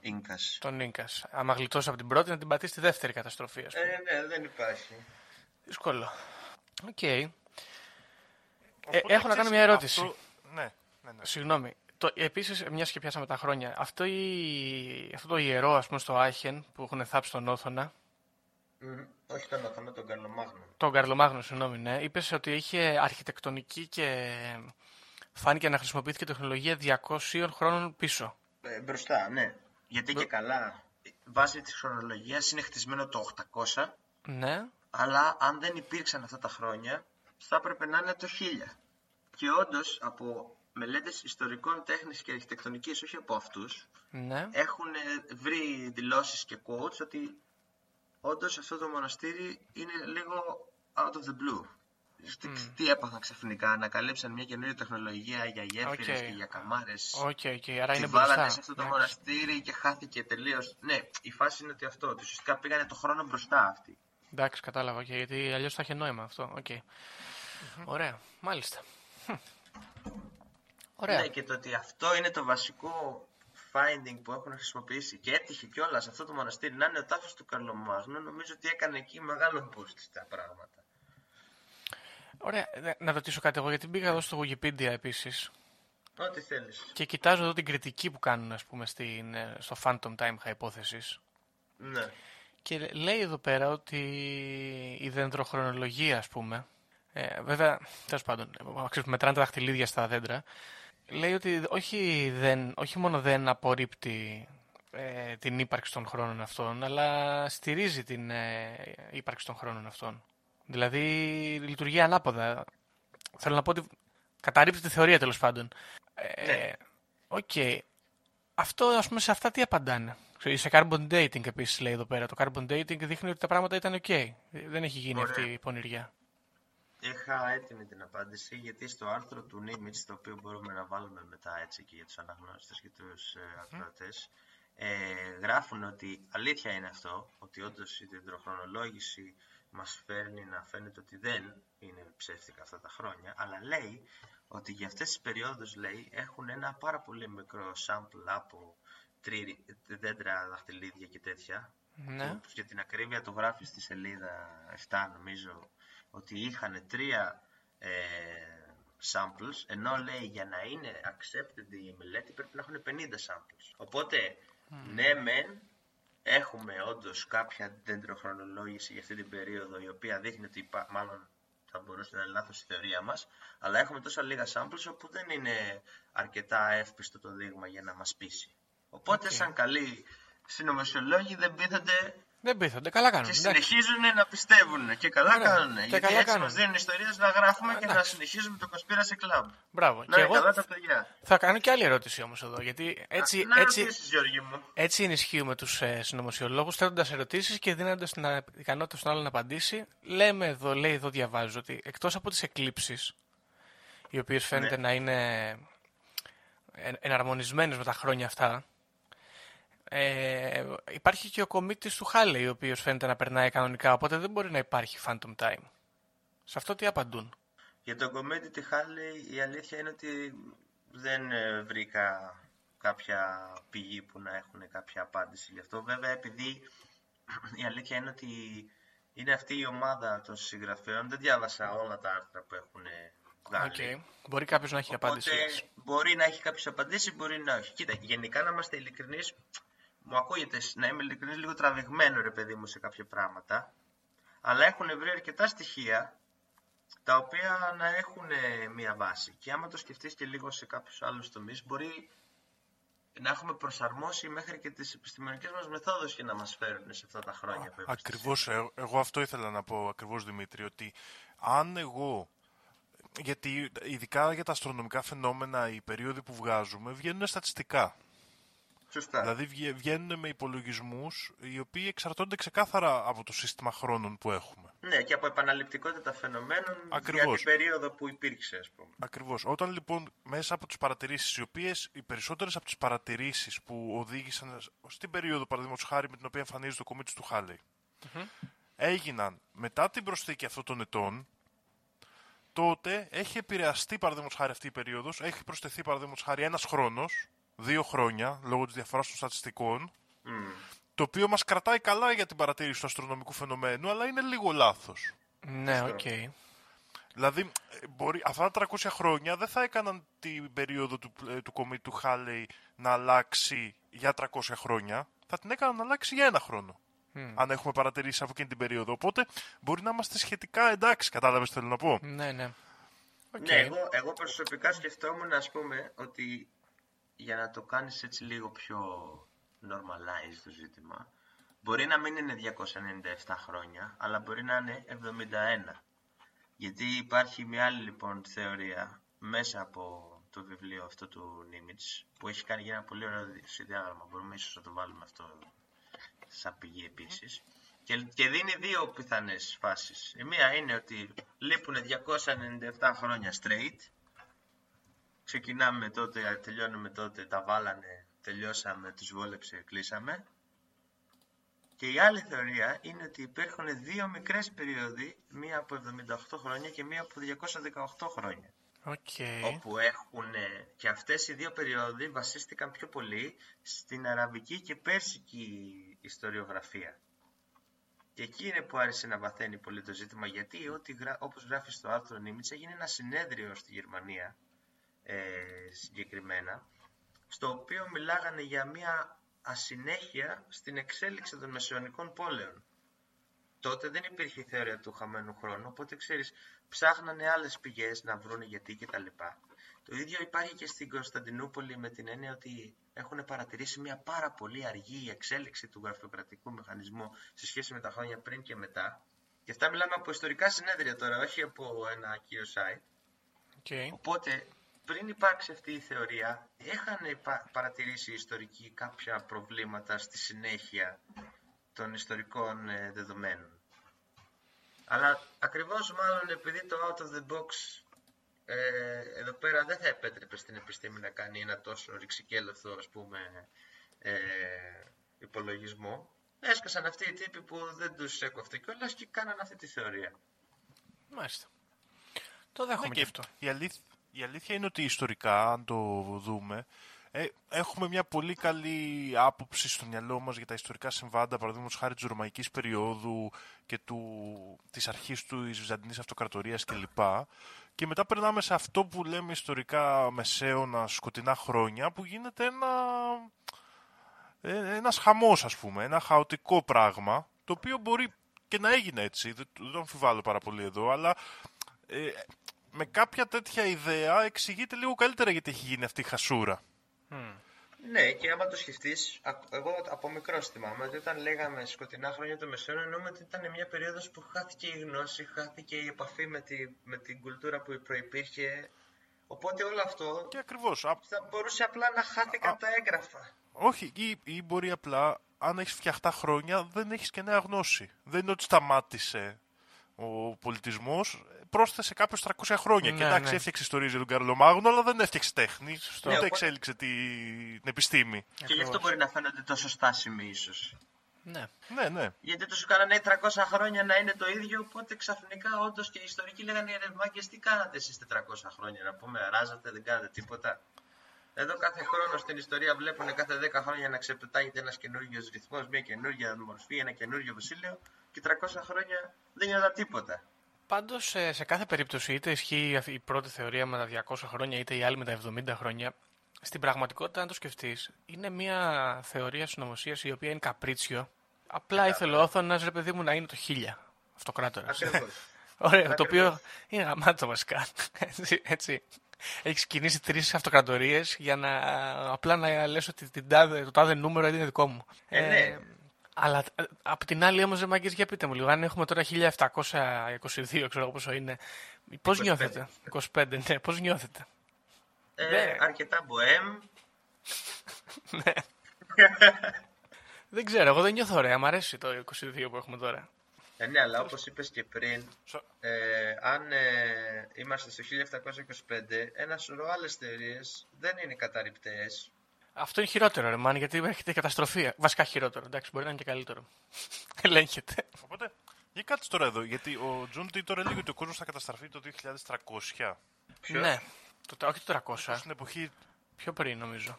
Ίνκας. Τον Ίνκας. Άμα γλιτώσει από την πρώτη να την πατήσει τη δεύτερη καταστροφή, ας πούμε. Ε, ναι, δεν υπάρχει. Δύσκολο. Οκ. Οπότε, έχω να κάνω ξέρεις, μια ερώτηση. αυτό- Ναι, ναι, ναι. Συγγνώμη. Το, επίσης, μια και πιάσαμε τα χρόνια, αυτό, η, αυτό το ιερό, ας πούμε, στο Άχεν που έχουν θάψει τον Όθωνα, Μμ, Όχι τον Όθωνα, τον Καρλομάγνο. τον Καρλομάγνο, συγγνώμη, ναι, είπες ότι είχε αρχιτεκτονική και φάνηκε να χρησιμοποιήθηκε τεχνολογία 200 χρόνων πίσω. Ε, μπροστά, ναι. Γιατί και καλά, βάσει της χρονολογίας είναι χτισμένο το 800, Ναι, αλλά αν δεν υπήρξαν αυτά τα χρόνια, θα έπρεπε να είναι το 1000. Και όντως από μελέτες ιστορικών τέχνης και αρχιτεκτονικής, όχι από αυτούς, ναι. έχουν ε, βρει δηλώσεις και quotes ότι όντως αυτό το μοναστήρι είναι λίγο out of the blue. Τι, τι έπαθαν ξαφνικά, ανακαλύψαν μια καινούργια τεχνολογία για γέφυρες Οκ. και για καμάρες. OK, OK, άρα Τη είναι βάλανε μπροστά. σε αυτό το Ναι. μοναστήρι και χάθηκε τελείως. Ναι, η φάση είναι ότι αυτό. Ότι ουσιαστικά πήγανε το χρόνο μπροστά αυτοί. Εντάξει, κατάλαβα, okay, γιατί αλλιώς θα είχε νόημα αυτό. Οκ. Ωραία, μάλιστα. Χμ. Ωραία. Ναι, και το ότι αυτό είναι το βασικό finding που έχουν χρησιμοποιήσει και έτυχε κιόλας αυτό το μοναστήρι να είναι ο τάφος του Καρλομάγνου, νομίζω ότι έκανε εκεί μεγάλο boost στα πράγματα. Ωραία, ε, να ρωτήσω κάτι εγώ, γιατί μπήκα εδώ στο Wikipedia επίσης Ό,τι θέλεις. και κοιτάζω εδώ την κριτική που κάνουν, ας πούμε, στην, ε, στο Phantom Time Hypothesis. Ναι. Και λέ- λέει εδώ πέρα ότι η δεντροχρονολογία, ας πούμε, ε, βέβαια, τέλος πάντων, ε, ξέρεις, που μετράνε τα δαχτυλίδια στα δέντρα, λέει ότι όχι, δεν, όχι μόνο δεν απορρίπτει ε, την ύπαρξη των χρόνων αυτών, αλλά στηρίζει την ε, ύπαρξη των χρόνων αυτών. Δηλαδή, λειτουργεί ανάποδα. Θέλω να πω ότι καταρρύπτει τη θεωρία, τέλος πάντων. Ε, Ναι. Οκ. Αυτό, ας πούμε, σε αυτά τι απαντάνε; Ξέρεις, Σε carbon dating επίσης λέει εδώ πέρα. Το carbon dating δείχνει ότι τα πράγματα ήταν ok. Δεν έχει γίνει Ωραία. αυτή η πονηριά. Είχα έτοιμη την απάντηση γιατί στο άρθρο του Niemitz, το οποίο μπορούμε να βάλουμε μετά έτσι και για τους αναγνώστες και τους ε, ακροατές, ε, γράφουν ότι αλήθεια είναι αυτό, ότι όντως η δεντροχρονολόγηση μας φέρνει να φαίνεται ότι δεν είναι ψεύτικα αυτά τα χρόνια, αλλά λέει ότι για αυτές τις περιόδους λέει έχουν ένα πάρα πολύ μικρό sample από τρί, δέντρα, δαχτυλίδια και τέτοια Ναι. που για την ακρίβεια το γράφεις στη σελίδα 7 νομίζω ότι είχαν τρία ε, samples ενώ λέει για να είναι accepted η μελέτη πρέπει να έχουν 50 samples. Οπότε ναι μεν έχουμε όντως κάποια δεντροχρονολόγηση για αυτή την περίοδο η οποία δείχνει ότι υπά- μάλλον θα μπορούσε να είναι λάθος η θεωρία μας αλλά έχουμε τόσα λίγα samples όπου δεν είναι αρκετά εύπιστο το δείγμα για να μας πείσει. Οπότε Οκ. σαν καλοί συνωμοσιολόγοι δεν πείθονται Δεν πείθονται. Καλά κάνουν. και εντάξει. συνεχίζουν να πιστεύουν. Και καλά Ωραία. κάνουν. Και Γιατί καλά έτσι κάνουν. μας δίνουν ιστορίες να γράφουμε και να εντάξει. συνεχίζουμε το Conspiracy Club. Μπράβο. Να και είναι εγώ καλά τα παιδιά. θα κάνω και άλλη ερώτηση όμως εδώ. Γιατί έτσι, να έτσι, ρωτήσεις, Γιώργη μου. έτσι ενισχύουμε τους ε, συνωμοσιολόγους θέτοντας ερωτήσεις και δίνοντας την α- ικανότητα στον άλλο να απαντήσει. Λέμε εδώ, λέει εδώ διαβάζω ότι εκτός από τις εκλείψεις οι οποίες φαίνεται Ναι. να είναι εν- εναρμονισμένες με τα χρόνια αυτά ε, υπάρχει και ο κομίτης του Χάλεϊ ο οποίος φαίνεται να περνάει κανονικά οπότε δεν μπορεί να υπάρχει Phantom Time. Σε αυτό τι απαντούν; Για τον κομμάτι τη Χάλη η αλήθεια είναι ότι δεν ε, βρήκα κάποια πηγή που να έχουν κάποια απάντηση γι' αυτό. Βέβαια, επειδή η αλήθεια είναι ότι είναι αυτή η ομάδα των συγγραφέων, δεν διάβασα όλα τα άρθρα που έχουν βγάλει. Okay. Μπορεί κάποιος να έχει απάντηση. Οπότε, μπορεί να έχει κάποιο απαντήσεις, μπορεί να όχι. Κοίτα, γενικά να είμαστε ειλικρινείς, μου ακούγεται να είμαι ειλικρινής λίγο τραβηγμένο ρε παιδί μου σε κάποια πράγματα. Αλλά έχουν βρει αρκετά στοιχεία τα οποία να έχουν μία βάση. Και άμα το σκεφτείς και λίγο σε κάποιους άλλους τομείς, μπορεί να έχουμε προσαρμόσει μέχρι και τις επιστημονικές μας μεθόδους και να μας φέρουν σε αυτά τα χρόνια. Που ακριβώς, ε, εγώ αυτό ήθελα να πω ακριβώς Δημήτρη, ότι αν εγώ γιατί ειδικά για τα αστρονομικά φαινόμενα οι περίοδοι που βγάζουμε βγαίνουν στατιστικά. Σωστά. Δηλαδή βγαίνουν με υπολογισμούς οι οποίοι εξαρτώνται ξεκάθαρα από το σύστημα χρόνων που έχουμε. Ναι, και από επαναληπτικότητα φαινομένων Ακριβώς. για την περίοδο που υπήρξε, ας πούμε. Ακριβώς. Όταν λοιπόν μέσα από τις παρατηρήσεις, οι οποίες οι περισσότερες από τις παρατηρήσεις που οδήγησαν στην περίοδο, παραδείγματος χάρη, με την οποία εμφανίζεται το κομήτη του Χάλεϊ έγιναν μετά την προσθήκη αυτών των ετών, τότε έχει επηρεαστεί, παραδείγματος χάρη, αυτή η περίοδος, έχει προσθεθεί, παραδείγματος χάρη, ένας χρόνος δύο χρόνια λόγω της διαφοράς των στατιστικών το οποίο μας κρατάει καλά για την παρατήρηση του αστρονομικού φαινομένου αλλά είναι λίγο λάθος. Ναι, οκ. Okay. Δηλαδή, μπορεί, αυτά τα 300 χρόνια δεν θα έκαναν την περίοδο του, ε, του κομήτου Χάλεϊ να αλλάξει για 300 χρόνια. Θα την έκαναν να αλλάξει για ένα χρόνο. Αν έχουμε παρατηρήσει από εκείνη την περίοδο. Οπότε μπορεί να είμαστε σχετικά εντάξει, κατάλαβες τι θέλω να πω. Ναι, ναι. Okay. Ναι, εγώ, εγώ προσωπικά σκεφτόμουν, ας πούμε, ότι για να το κάνεις έτσι λίγο πιο normalize το ζήτημα, μπορεί να μην είναι 297 χρόνια, αλλά μπορεί να είναι 71. Γιατί υπάρχει μια άλλη λοιπόν θεωρία μέσα από το βιβλίο αυτό του Νίμιτς, που έχει κάνει για ένα πολύ ωραίο συνδιάγραμμα, μπορούμε ίσως να το βάλουμε αυτό σαν πηγή επίσης, και, και δίνει δύο πιθανές φάσεις. Η μία είναι ότι λείπουν 297 χρόνια straight, ξεκινάμε τότε, τελειώνουμε τότε, τα βάλανε, τελειώσαμε, τους βόλεψε, κλείσαμε. Και η άλλη θεωρία είναι ότι υπάρχουν δύο μικρές περίοδοι, μία από 78 χρόνια και μία από 218 χρόνια. Okay. Όπου έχουν και αυτές οι δύο περίοδοι βασίστηκαν πιο πολύ στην αραβική και πέρσικη ιστοριογραφία. Και εκεί είναι που άρχισε να βαθαίνει πολύ το ζήτημα, γιατί ό,τι, όπως γράφει στο άρθρο Νίμιτς έγινε ένα συνέδριο στη Γερμανία ε, συγκεκριμένα, στο οποίο μιλάγανε για μια ασυνέχεια στην εξέλιξη των μεσαιωνικών πόλεων. Τότε δεν υπήρχε η θεωρία του χαμένου χρόνου, οπότε ξέρεις, ψάχνανε άλλες πηγές να βρουν γιατί κτλ. Το ίδιο υπάρχει και στην Κωνσταντινούπολη με την έννοια ότι έχουν παρατηρήσει μια πάρα πολύ αργή εξέλιξη του γραφειοκρατικού μηχανισμού σε σχέση με τα χρόνια πριν και μετά. Και αυτά μιλάμε από ιστορικά συνέδρια τώρα, όχι από ένα κύριο site. Okay. Οπότε πριν υπάρξει αυτή η θεωρία, είχαν παρατηρήσει οι ιστορικοί κάποια προβλήματα στη συνέχεια των ιστορικών ε, δεδομένων; Αλλά ακριβώς μάλλον επειδή το out of the box ε, εδώ πέρα δεν θα επέτρεπε στην επιστήμη να κάνει ένα τόσο ρηξικέλευθο ας πούμε ε, υπολογισμό, έσκασαν αυτοί οι τύποι που δεν τους έκοφτε κιόλας και κάναν αυτή τη θεωρία. Μάλιστα. Το δέχομαι ναι, και αυτό. Η αλήθεια, η αλήθεια είναι ότι ιστορικά, αν το δούμε, ε, έχουμε μια πολύ καλή άποψη στο μυαλό μας για τα ιστορικά συμβάντα, παραδείγματος χάρη της Ρωμαϊκής περίοδου και του, της αρχής του της Βυζαντινής Αυτοκρατορίας κλπ. Και μετά περνάμε σε αυτό που λέμε ιστορικά μεσαίωνα σκοτεινά χρόνια, που γίνεται ένα, ε, ένας χαμός ας πούμε, ένα χαοτικό πράγμα, το οποίο μπορεί και να έγινε έτσι, δεν, δεν το αμφιβάλλω πάρα πολύ εδώ, αλλά ε, με κάποια τέτοια ιδέα εξηγείται λίγο καλύτερα γιατί έχει γίνει αυτή η χασούρα. Ναι, και άμα το σκεφτείς, εγώ από μικρό θυμάμαι ότι όταν λέγαμε σκοτεινά χρόνια του Μεσαίωνα, εννοούμε ότι ήταν μια περίοδος που χάθηκε η γνώση, χάθηκε η επαφή με, τη, με την κουλτούρα που προπήρχε. Οπότε όλο αυτό. Και ακριβώς. Θα μπορούσε απλά να χάθηκαν τα έγγραφα. Όχι, ή, ή μπορεί απλά, αν έχεις φτιαχτά χρόνια, δεν έχεις και νέα γνώση. Δεν είναι ότι σταμάτησε ο πολιτισμός πρόσθεσε κάποιος 300 χρόνια. Ναι, και εντάξει, ναι. έφτιαξε ιστορίες για τον Καρλομάγνο, αλλά δεν έφτιαξε τέχνη. Σωστό. Ούτε εξέλιξε την επιστήμη. Και γι' αυτό μπορεί να φαίνονται τόσο στάσιμοι, ίσως. Ναι. ναι, ναι. Γιατί του κάνανε 300 χρόνια να είναι το ίδιο, οπότε ξαφνικά όντως και οι ιστορικοί λέγανε ρε μάγκες, τι κάνατε εσείς 400 χρόνια, να πούμε, αράζατε, δεν κάνατε τίποτα. Εδώ κάθε χρόνο στην ιστορία βλέπουν κάθε 10 χρόνια να ξεπετάγεται ένας καινούριος ρυθμός, μια καινούργια μορφή, ένα καινούριο βασίλειο και 300 χρόνια δεν είδα τίποτα. Πάντως, σε, σε κάθε περίπτωση, είτε ισχύει αυτή η πρώτη θεωρία με τα 200 χρόνια, είτε η άλλη με τα 70 χρόνια, στην πραγματικότητα, αν το σκεφτείς, είναι μια θεωρία συνωμοσίας η οποία είναι καπρίτσιο. Απλά ήθελε ο Όθωνας, ρε παιδί μου, να είναι το 1000 αυτοκράτορας. Ακριβώς. Ωραίο, το οποίο είναι γαμάτο βασικά. Έτσι, έτσι. Έχεις κινήσει τρεις αυτοκρατορίες για να απλά να λες ότι την τάδε, το τάδε νούμερο είναι δικό μου. Ε, ναι. Αλλά ε, απ' την άλλη όμως, ρε Μαγκές, για πείτε μου λίγο, αν έχουμε τώρα 1722, ξέρω εγώ πόσο είναι, πώς 25. νιώθετε, 25, ναι, πώς νιώθετε; Ε, Ναι. αρκετά μποέμ. Δεν ξέρω, εγώ δεν νιώθω ωραία, μου αρέσει το 22 που έχουμε τώρα. Ε, ναι, αλλά όπως είπες και πριν, Σο- ε, αν ε, είμαστε στο 1725, ένας σωρό άλλες θεωρίες δεν είναι καταρριπτές. Αυτό είναι χειρότερο, ρε Μάν, γιατί έρχεται η καταστροφή. Βασικά χειρότερο, εντάξει, μπορεί να είναι και καλύτερο. Ελέγχεται. Οπότε, για κάτσε τώρα εδώ, γιατί ο Τζον Τίτορ έλεγε ότι ο κόσμος θα καταστραφεί το 2300. Ποιος; Ναι, το, όχι το 300, Στην εποχή. πιο πριν νομίζω.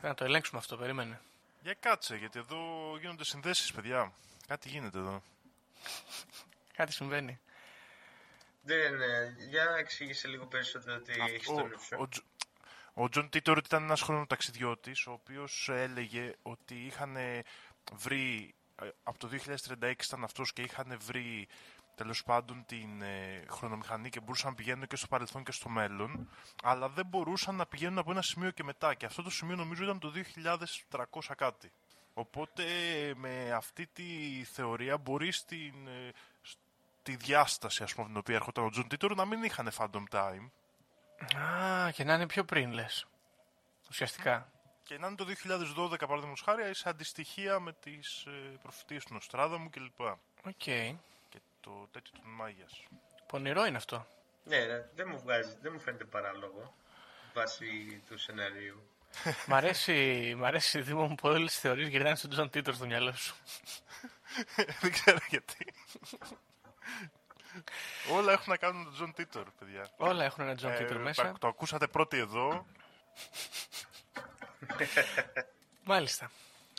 Θα να το ελέγξουμε αυτό, περίμενε. Για κάτσε, γιατί εδώ γίνονται συνδέσεις, παιδιά. Κάτι γίνεται εδώ. Κάτι συμβαίνει. Δεν, ε, για εξήγησε λίγο περισσότερο τι έχει στο νου σου. ο, Τζο- ο Τζον Τίτορ ήταν ένας χρονοταξιδιώτης, ο οποίος έλεγε ότι είχαν βρει, ε, από το 2036 ήταν αυτός και είχαν βρει τέλος πάντων την ε, χρονομηχανή και μπορούσαν να πηγαίνουν και στο παρελθόν και στο μέλλον, αλλά δεν μπορούσαν να πηγαίνουν από ένα σημείο και μετά. Και αυτό το σημείο νομίζω ήταν το 2300 κάτι. Οπότε με αυτή τη θεωρία μπορεί στην, ε, στη διάσταση ας πούμε, την οποία έρχονταν ο Τζον Τίτορ να μην είχαν Phantom Time. Α, και να είναι πιο πριν, λες. Ουσιαστικά. Και να είναι το 2012 παραδείγματος χάρη σε αντιστοιχία με τις ε, προφητείες του Νοστράδαμου κλπ. Οκ. Και το τέτοιο των Μάγιας. Πονηρό είναι αυτό. Ναι, ρε, δεν μου βγάζει, δεν μου φαίνεται παράλογο βάσει του σενάριου. μ' αρέσει, μ' αρέσει Δήμο μου που όλες τις θεωρίες γυρνάνε στον Τζον Τίτορ στο μυαλό σου. Δεν ξέρω γιατί. Όλα έχουν να κάνουν με τον Τζον Τίτορ, παιδιά. Όλα έχουν ένα Τζον Ε, Τίτορ τα- μέσα. Το ακούσατε πρώτοι εδώ. Μάλιστα.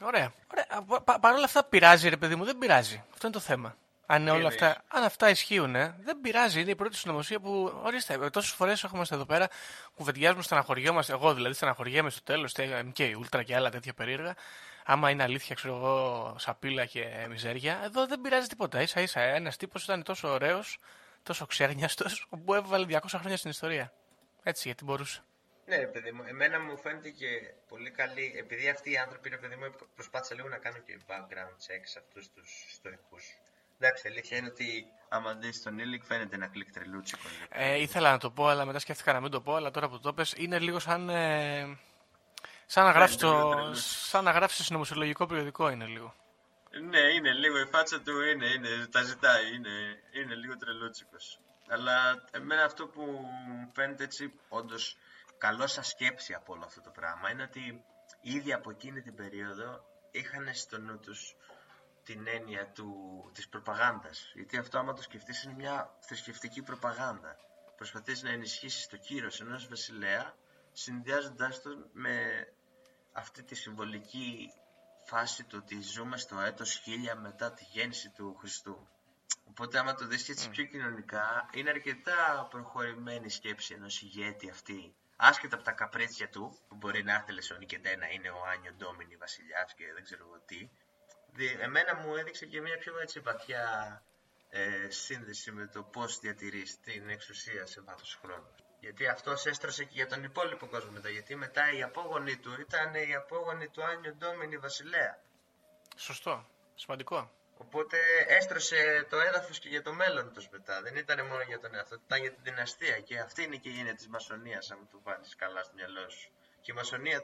Ωραία. Ωραία. Πα- πα- Παρ' όλα αυτά πειράζει, ρε παιδί μου, δεν πειράζει. Αυτό είναι το θέμα. Αν, είναι όλα εννοείς; αυτά, αν αυτά ισχύουν, ε, δεν πειράζει. Είναι η πρώτη συνωμοσία που. Ορίστε, τόσες φορές έχουμε εδώ πέρα, κουβεντιάζουμε, στεναχωριόμαστε. Εγώ δηλαδή στεναχωριέμαι στο τέλος και η Ούλτρα και άλλα τέτοια περίεργα. Άμα είναι αλήθεια, ξέρω εγώ, σαπίλα και μιζέρια. Εδώ δεν πειράζει τίποτα. σα ίσα ένας τύπος ήταν τόσο ωραίος, τόσο ξέρνιαστος, που έβαλε 200 χρόνια στην ιστορία. Έτσι, γιατί μπορούσε. Ναι, ρε παιδί μου, εμένα μου φαίνεται και πολύ καλή, επειδή αυτοί οι άνθρωποι, ρε παιδί μου, προσπάθησα λίγο να κάνω και background check σε αυτούς τους στοικούς. Εντάξει, η αλήθεια είναι ότι άμα δεις τον Ήλικ φαίνεται ένα κλικ τρελούτσικο. λίγο. Ε, ήθελα να το πω, αλλά μετά σκέφτηκα να μην το πω, αλλά τώρα που το πες, είναι λίγο σαν, ε, σαν να γράψεις λίγο το, τρελός. σαν να γράψεις συνωμοσιολογικό περιοδικό είναι λίγο. Ναι, είναι λίγο, η φάτσα του είναι, είναι τα ζητάει, είναι, είναι λίγο τρελούτσικος. Αλλά εμένα αυτό που μου φαίνεται έτσι όντως καλό σαν σκέψη από όλο αυτό το πράγμα είναι ότι ήδη από εκείνη την περίοδο είχαν στο νου τους την έννοια του, της προπαγάνδας. Γιατί αυτό άμα το σκεφτείς είναι μια θρησκευτική προπαγάνδα. Προσπαθείς να ενισχύσεις το κύρος ενός βασιλέα συνδυάζοντάς τον με αυτή τη συμβολική φάση του ότι ζούμε στο έτος 1000 μετά τη γέννηση του Χριστού. Οπότε άμα το δεις έτσι πιο κοινωνικά, είναι αρκετά προχωρημένη η σκέψη ενός ηγέτη αυτή. Άσχετα από τα καπρίτσια του, που μπορεί να έρθει λεσόνι και να είναι ο Άνιο Ντόμινι βασιλιάς και δεν ξέρω εγώ τι. Δι- Εμένα μου έδειξε και μια πιο έτσι βαθιά ε, σύνδεση με το πώς διατηρείς την εξουσία σε βάθος χρόνου. Γιατί αυτός έστρωσε και για τον υπόλοιπο κόσμο μετά. Γιατί μετά οι απόγονοι του ήταν οι απόγονοι του Άνιο Ντόμινι βασιλέα. Σωστό. Σημαντικό. Οπότε έστρωσε το έδαφος και για το μέλλον τους μετά. Δεν ήταν μόνο για τον εαυτό, ήταν για την δυναστεία. Και αυτή είναι και η έννοια της μασονίας, αν το βάλεις καλά στο μυαλό σου. Και η μασονία,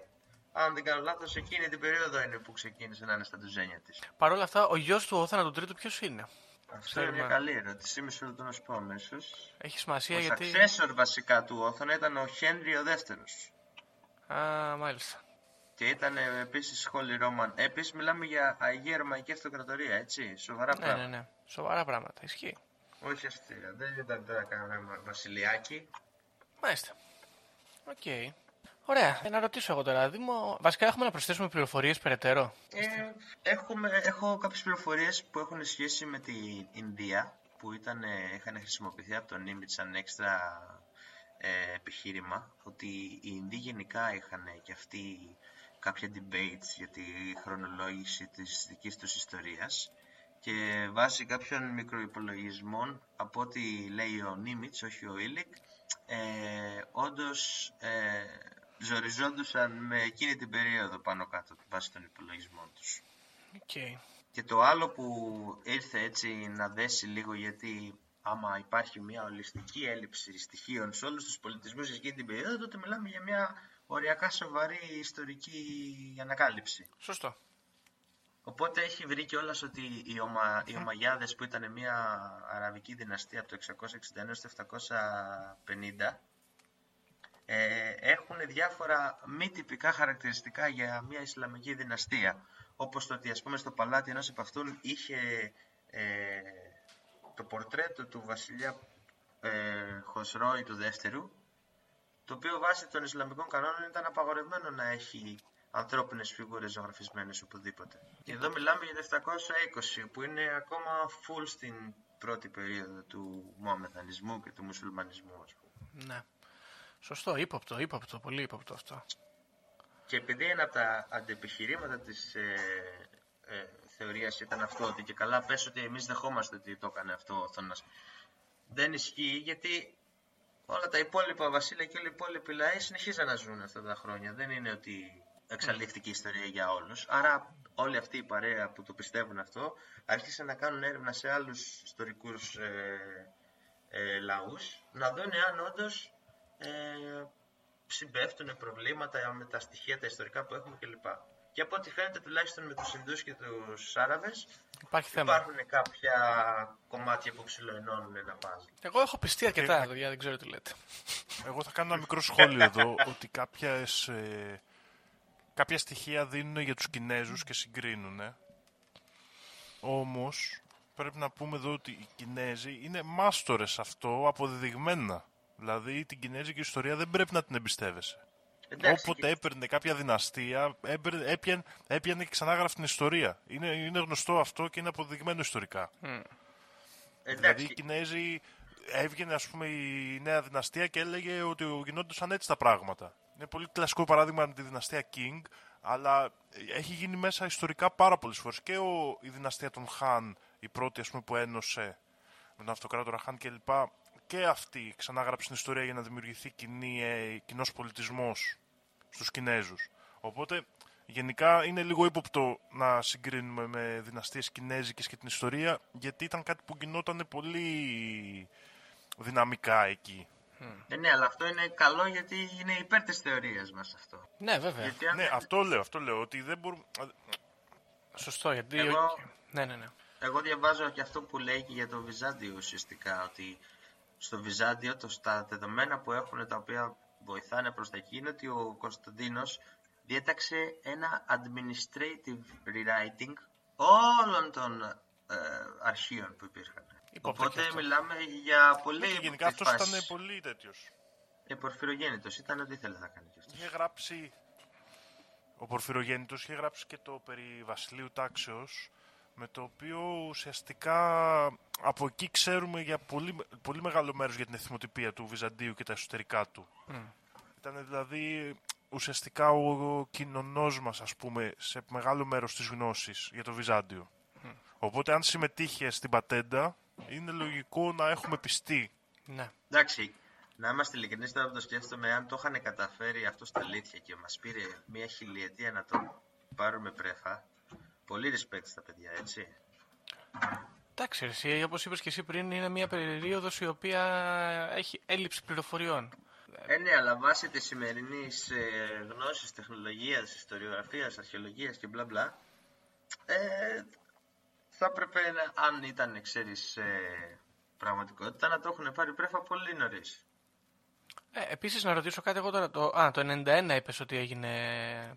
αν δεν κάνω λάθος, εκείνη την περίοδο είναι που ξεκίνησε να είναι στα τουζένια της. Παρ' όλα αυτά, ο γιος του Όθανα του Τρίτου ποιος είναι; Αυτό είναι μια Ξέρουμε. καλή ερώτηση. Μισό λεπτό να σου πω αμέσως. Έχει σημασία Ο γιατί... successor βασικά του Όθωνα ήταν ο Χένρι ο δεύτερος. Α, μάλιστα. Και ήταν ε, επίσης Holy Roman. Επίσης μιλάμε για Αγία Ρωμαϊκή Αυτοκρατορία, έτσι. Σοβαρά Ναι, πράγματα. ναι, ναι. Σοβαρά πράγματα. Ισχύει. Όχι αστεία. Δεν ήταν τώρα κανένα βασιλιάκι. Μάλιστα. Οκ. Ωραία. Ε, να ρωτήσω εγώ τώρα, Δήμο, βασικά έχουμε να προσθέσουμε πληροφορίες περαιτέρω; Ε, έχουμε, έχω κάποιες πληροφορίες που έχουν σχέση με την Ινδία που ήταν, είχαν χρησιμοποιηθεί από τον Νίμιτς σαν έξτρα ε, επιχείρημα ότι οι Ινδοί γενικά είχαν και αυτοί κάποια debates για τη χρονολόγηση της δικής τους ιστορίας και βάσει κάποιων μικροϋπολογισμών από ό,τι λέει ο Νίμιτς, όχι ο Ήλικ, ε, όντως ε, ζοριζόντουσαν με εκείνη την περίοδο πάνω κάτω βάσει των υπολογισμών τους. Okay. Και το άλλο που ήρθε έτσι να δέσει λίγο γιατί άμα υπάρχει μια ολιστική έλλειψη στοιχείων σε όλους τους πολιτισμούς για εκείνη την περίοδο τότε μιλάμε για μια οριακά σοβαρή ιστορική ανακάλυψη. Σωστό. Οπότε έχει βρει κιόλας ότι οι, Ομα, οι Ομαγιάδες που ήταν μια αραβική δυναστεία από το 661 έως το 750 ε, έχουν διάφορα μη τυπικά χαρακτηριστικά για μια Ισλαμική δυναστεία. Όπως το ότι ας πούμε στο παλάτι ενός από αυτούν είχε ε, το πορτρέτο του βασιλιά ε, Χοσρόη του δεύτερου το οποίο βάσει των Ισλαμικών κανόνων ήταν απαγορευμένο να έχει ανθρώπινες φιγούρες ζωγραφισμένες οπουδήποτε. Και εδώ μιλάμε για το 720 που είναι ακόμα full στην πρώτη περίοδο του μοαμεθανισμού και του μουσουλμανισμού ας πούμε. Ναι. Σωστό, ύποπτο, ύποπτο, πολύ ύποπτο αυτό. Και επειδή ένα από τα αντεπιχειρήματα της ε, ε, θεωρίας ήταν αυτό ότι και καλά πες ότι εμείς δεχόμαστε ότι το έκανε αυτό ο Θόνας. Δεν ισχύει γιατί όλα τα υπόλοιπα βασίλεια και όλοι οι υπόλοιποι λαοί συνεχίζαν να ζουν αυτά τα χρόνια. Δεν είναι ότι εξαλείφθηκε η ιστορία για όλους. Άρα όλη αυτή η παρέα που το πιστεύουν αυτό άρχισαν να κάνουν έρευνα σε άλλους ιστορικούς ε, ε, λαούς να δουν αν όντως ε, συμπέφτουν προβλήματα με τα στοιχεία τα ιστορικά που έχουμε κλπ. Και από ό,τι φαίνεται τουλάχιστον με τους Ινδούς και τους Άραβες Υπάρχει θέμα. υπάρχουν κάποια κομμάτια που ψιλοενώνουν ένα πάζλ. Εγώ έχω πιστεί αρκετά, παιδιά, δεν ξέρω τι λέτε. Εγώ θα κάνω ένα μικρό σχόλιο εδώ, ότι κάποιες, ε, κάποια στοιχεία δίνουν για τους Κινέζους και συγκρίνουν. Ε. Όμως, πρέπει να πούμε εδώ ότι οι Κινέζοι είναι μάστορες αυτό αποδεδειγμένα. Δηλαδή, την Κινέζικη ιστορία δεν πρέπει να την εμπιστεύεσαι. Εντάξει, Όποτε έπαιρνε κάποια δυναστεία, έπαιρνε, έπιανε, έπιανε και ξανάγραφε την ιστορία. Είναι, είναι γνωστό αυτό και είναι αποδεδειγμένο ιστορικά. Δηλαδή εντάξει, οι Κινέζοι έβγαινε ας πούμε η νέα δυναστεία και έλεγε ότι γινόντουσαν έτσι τα πράγματα. Είναι πολύ κλασικό παράδειγμα με τη δυναστεία King, αλλά έχει γίνει μέσα ιστορικά πάρα πολλές φορές. Και ο, η δυναστεία των Χαν, η πρώτη ας πούμε που ένωσε με τον αυτοκράτορα Χαν κλπ. Και αυτή ξανάγραψε την ιστορία για να δημιουργηθεί κοινή, ε, κοινός πολιτισμός στους Κινέζους. Οπότε γενικά είναι λίγο ύποπτο να συγκρίνουμε με δυναστείες κινέζικες και την ιστορία γιατί ήταν κάτι που γινόταν πολύ δυναμικά εκεί. ε, ναι, αλλά αυτό είναι καλό γιατί είναι υπέρ της θεωρίας μας αυτό. Ναι, βέβαια. Γιατί αν Ναι, αυτό λέω, αυτό λέω, ότι δεν μπορούμε... Σωστό, γιατί... Εγώ- Ναι, ναι, ναι. Εγώ διαβάζω και αυτό που λέει και για το Βυζάντιο ουσιαστικά, ότι στο Βυζάντιο το, στα δεδομένα που έχουν τα οποία βοηθάνε προς τα εκεί είναι ότι ο Κωνσταντίνος διέταξε ένα administrative rewriting όλων των ε, αρχείων που υπήρχαν. Υπόπτω και Οπότε αυτό. μιλάμε για πολύ Ναι, και γενικά ύποπτη αυτός φάσης. ήταν πολύ τέτοιος. Ε, Πορφυρογέννητος ήταν ό,τι ήθελε να κάνει κι αυτός. Είχε γράψει... Ο Πορφυρογέννητος είχε γράψει και το περί βασιλείου τάξεως με το οποίο ουσιαστικά από εκεί ξέρουμε για πολύ, πολύ μεγάλο μέρος για την εθιμοτυπία του Βυζαντίου και τα εσωτερικά του. Ήταν δηλαδή ουσιαστικά ο, ο κοινωνός μας, ας πούμε, σε μεγάλο μέρος της γνώσης για το Βυζάντιο. Οπότε αν συμμετείχε στην πατέντα, είναι λογικό να έχουμε πιστεί. ναι. Εντάξει, να είμαστε ειλικρινείς τώρα που το σκέφτομαι, αν το είχαν καταφέρει αυτό στα αλήθεια και μας πήρε μια χιλιετία να το πάρουμε πρέφα. Πολύ respect στα παιδιά, έτσι. Εντάξει, ρε, εσύ, όπως είπες και εσύ πριν, είναι μια περίοδος η οποία έχει έλλειψη πληροφοριών. Ε, ναι, αλλά βάσει της σημερινής ε, γνώσης, τεχνολογίας, ιστοριογραφίας, αρχαιολογίας και μπλα μπλα, ε, θα έπρεπε να, αν ήταν, ξέρεις, ε, πραγματικότητα, να το έχουν πάρει πρέφα πολύ νωρίς. Ε, επίσης, να ρωτήσω κάτι εγώ τώρα. Το, α, το 91 είπες ότι έγινε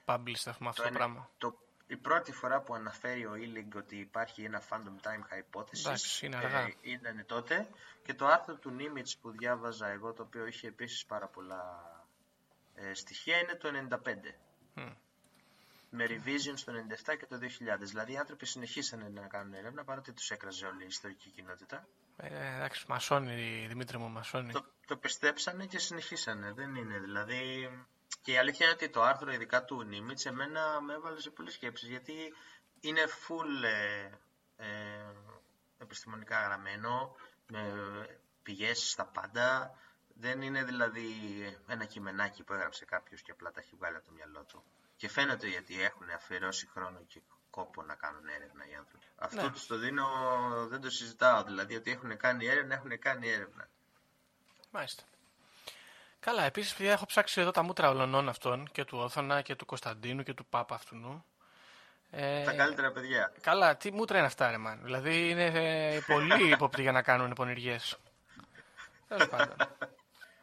published αυτό, αυτό το είναι πράγμα. το, η πρώτη φορά που αναφέρει ο Ήλιγκ ότι υπάρχει ένα phantom time hypothesis Εντάξει, είναι αργά. ε, ήταν τότε και το άρθρο του Nimitz που διάβαζα εγώ το οποίο είχε επίσης πάρα πολλά ε, στοιχεία είναι το 95. Με revision στο 97 και το 2000. Δηλαδή οι άνθρωποι συνεχίσανε να κάνουν έρευνα παρότι τους έκραζε όλη η ιστορική κοινότητα. Ε, εντάξει, μασόνι, Δημήτρη μου, μασόνι. Το, το πιστέψανε και συνεχίσανε. Δεν είναι δηλαδή... Και η αλήθεια είναι ότι το άρθρο ειδικά του Νίμιτς εμένα με έβαλε σε πολλές σκέψεις γιατί είναι full ε, ε, επιστημονικά γραμμένο, με πηγές στα πάντα. Δεν είναι δηλαδή ένα κειμενάκι που έγραψε κάποιος και απλά τα έχει βγάλει από το μυαλό του. Και φαίνεται γιατί έχουν αφιερώσει χρόνο και κόπο να κάνουν έρευνα οι άνθρωποι. Αυτό Ναι. τους το δίνω, δεν το συζητάω. Δηλαδή ότι έχουν κάνει έρευνα, έχουν κάνει έρευνα. Μάλιστα. Καλά, επίσης, παιδιά, έχω ψάξει εδώ τα μούτρα ολονών αυτών και του Όθωνα και του Κωνσταντίνου και του Πάπα αυτού. Ε, Τα καλύτερα παιδιά. Καλά, τι μούτρα είναι αυτά, ρε man. Δηλαδή είναι ε, πολύ ύποπτοι για να κάνουν πονηριές. Τέλος πάντων.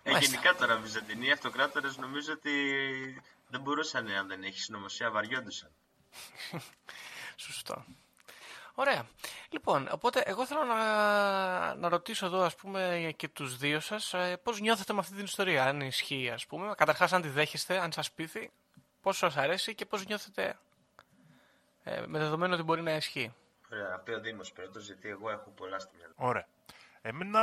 Ε, Μάλιστα. γενικά τώρα Βυζαντινοί οι αυτοκράτορες νομίζω ότι δεν μπορούσαν αν δεν έχεις συνωμοσία, βαριόντουσαν. Σωστό. Ωραία. Λοιπόν, οπότε εγώ θέλω να, να ρωτήσω εδώ, ας πούμε, και τους δύο σας, ε, πώς νιώθετε με αυτή την ιστορία, αν ισχύει, ας πούμε. Καταρχάς, αν τη δέχεστε, αν σας πείθει, πώς σας αρέσει και πώς νιώθετε ε, με δεδομένο ότι μπορεί να ισχύει. Ωραία, να πει ο Δήμος πρώτος, γιατί εγώ έχω πολλά στη μυαλό. Ωραία. Εμένα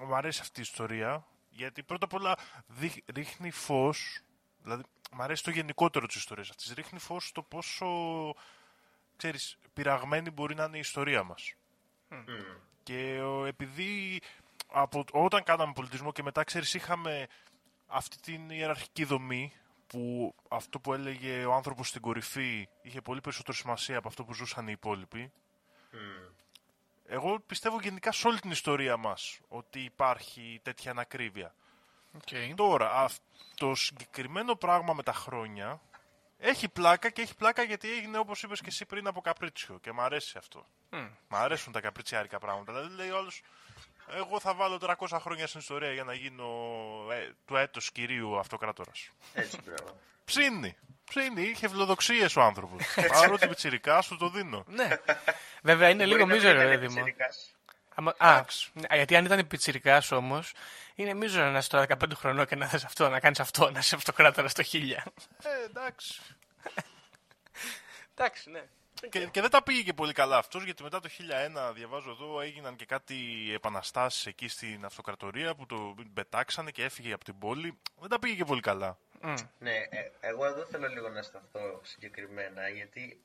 μου αρέσει αυτή η ιστορία γιατί πρώτα απ' όλα δείχ- ρίχνει φως, δηλαδή μου αρέσει το γενικότερο της ιστορίας αυτής, ρίχνει φως στο πόσο, ξέρεις, πειραγμένη μπορεί να είναι η ιστορία μας. Και ο, επειδή από, όταν κάναμε πολιτισμό και μετά, ξέρεις, είχαμε αυτή την ιεραρχική δομή που αυτό που έλεγε ο άνθρωπος στην κορυφή είχε πολύ περισσότερη σημασία από αυτό που ζούσαν οι υπόλοιποι. Εγώ πιστεύω γενικά σε όλη την ιστορία μας ότι υπάρχει τέτοια ανακρίβεια. Okay. Τώρα, αυ- το συγκεκριμένο πράγμα με τα χρόνια έχει πλάκα και έχει πλάκα γιατί έγινε όπως είπες και εσύ πριν από καπρίτσιο και μου αρέσει αυτό. Μ' αρέσουν τα καπριτσιάρικα πράγματα. Δηλαδή λέει όλος, εγώ θα βάλω 300 χρόνια στην ιστορία για να γίνω ε, του έτος κυρίου αυτοκράτορας. Έτσι, μπράβο. Ψήνει. Ψήνει. Είχε ευλοδοξίες ο άνθρωπος. Παρότι πιτσιρικά σου το δίνω. ναι. Βέβαια είναι λίγο Μπορεί να μην μίζερο, ήταν ρε Δήμο. πιτσιρικάς. Άμα- Α, ναι, γιατί αν ήταν πιτσιρικάς όμως, είναι μίζερο να είσαι τώρα 15 χρονών και να θες αυτό, να κάνεις αυτό, να είσαι αυτοκράτορας στο 1000. Ε, εντάξει. Εντάξει, ναι. Και, και δεν τα πήγε και πολύ καλά αυτός, γιατί μετά το 1001, διαβάζω εδώ, έγιναν και κάτι επαναστάσεις εκεί στην αυτοκρατορία που το πετάξανε και έφυγε από την πόλη. Δεν τα πήγε και πολύ καλά. Ναι, ε, εγώ εδώ θέλω λίγο να σταθώ συγκεκριμένα, γιατί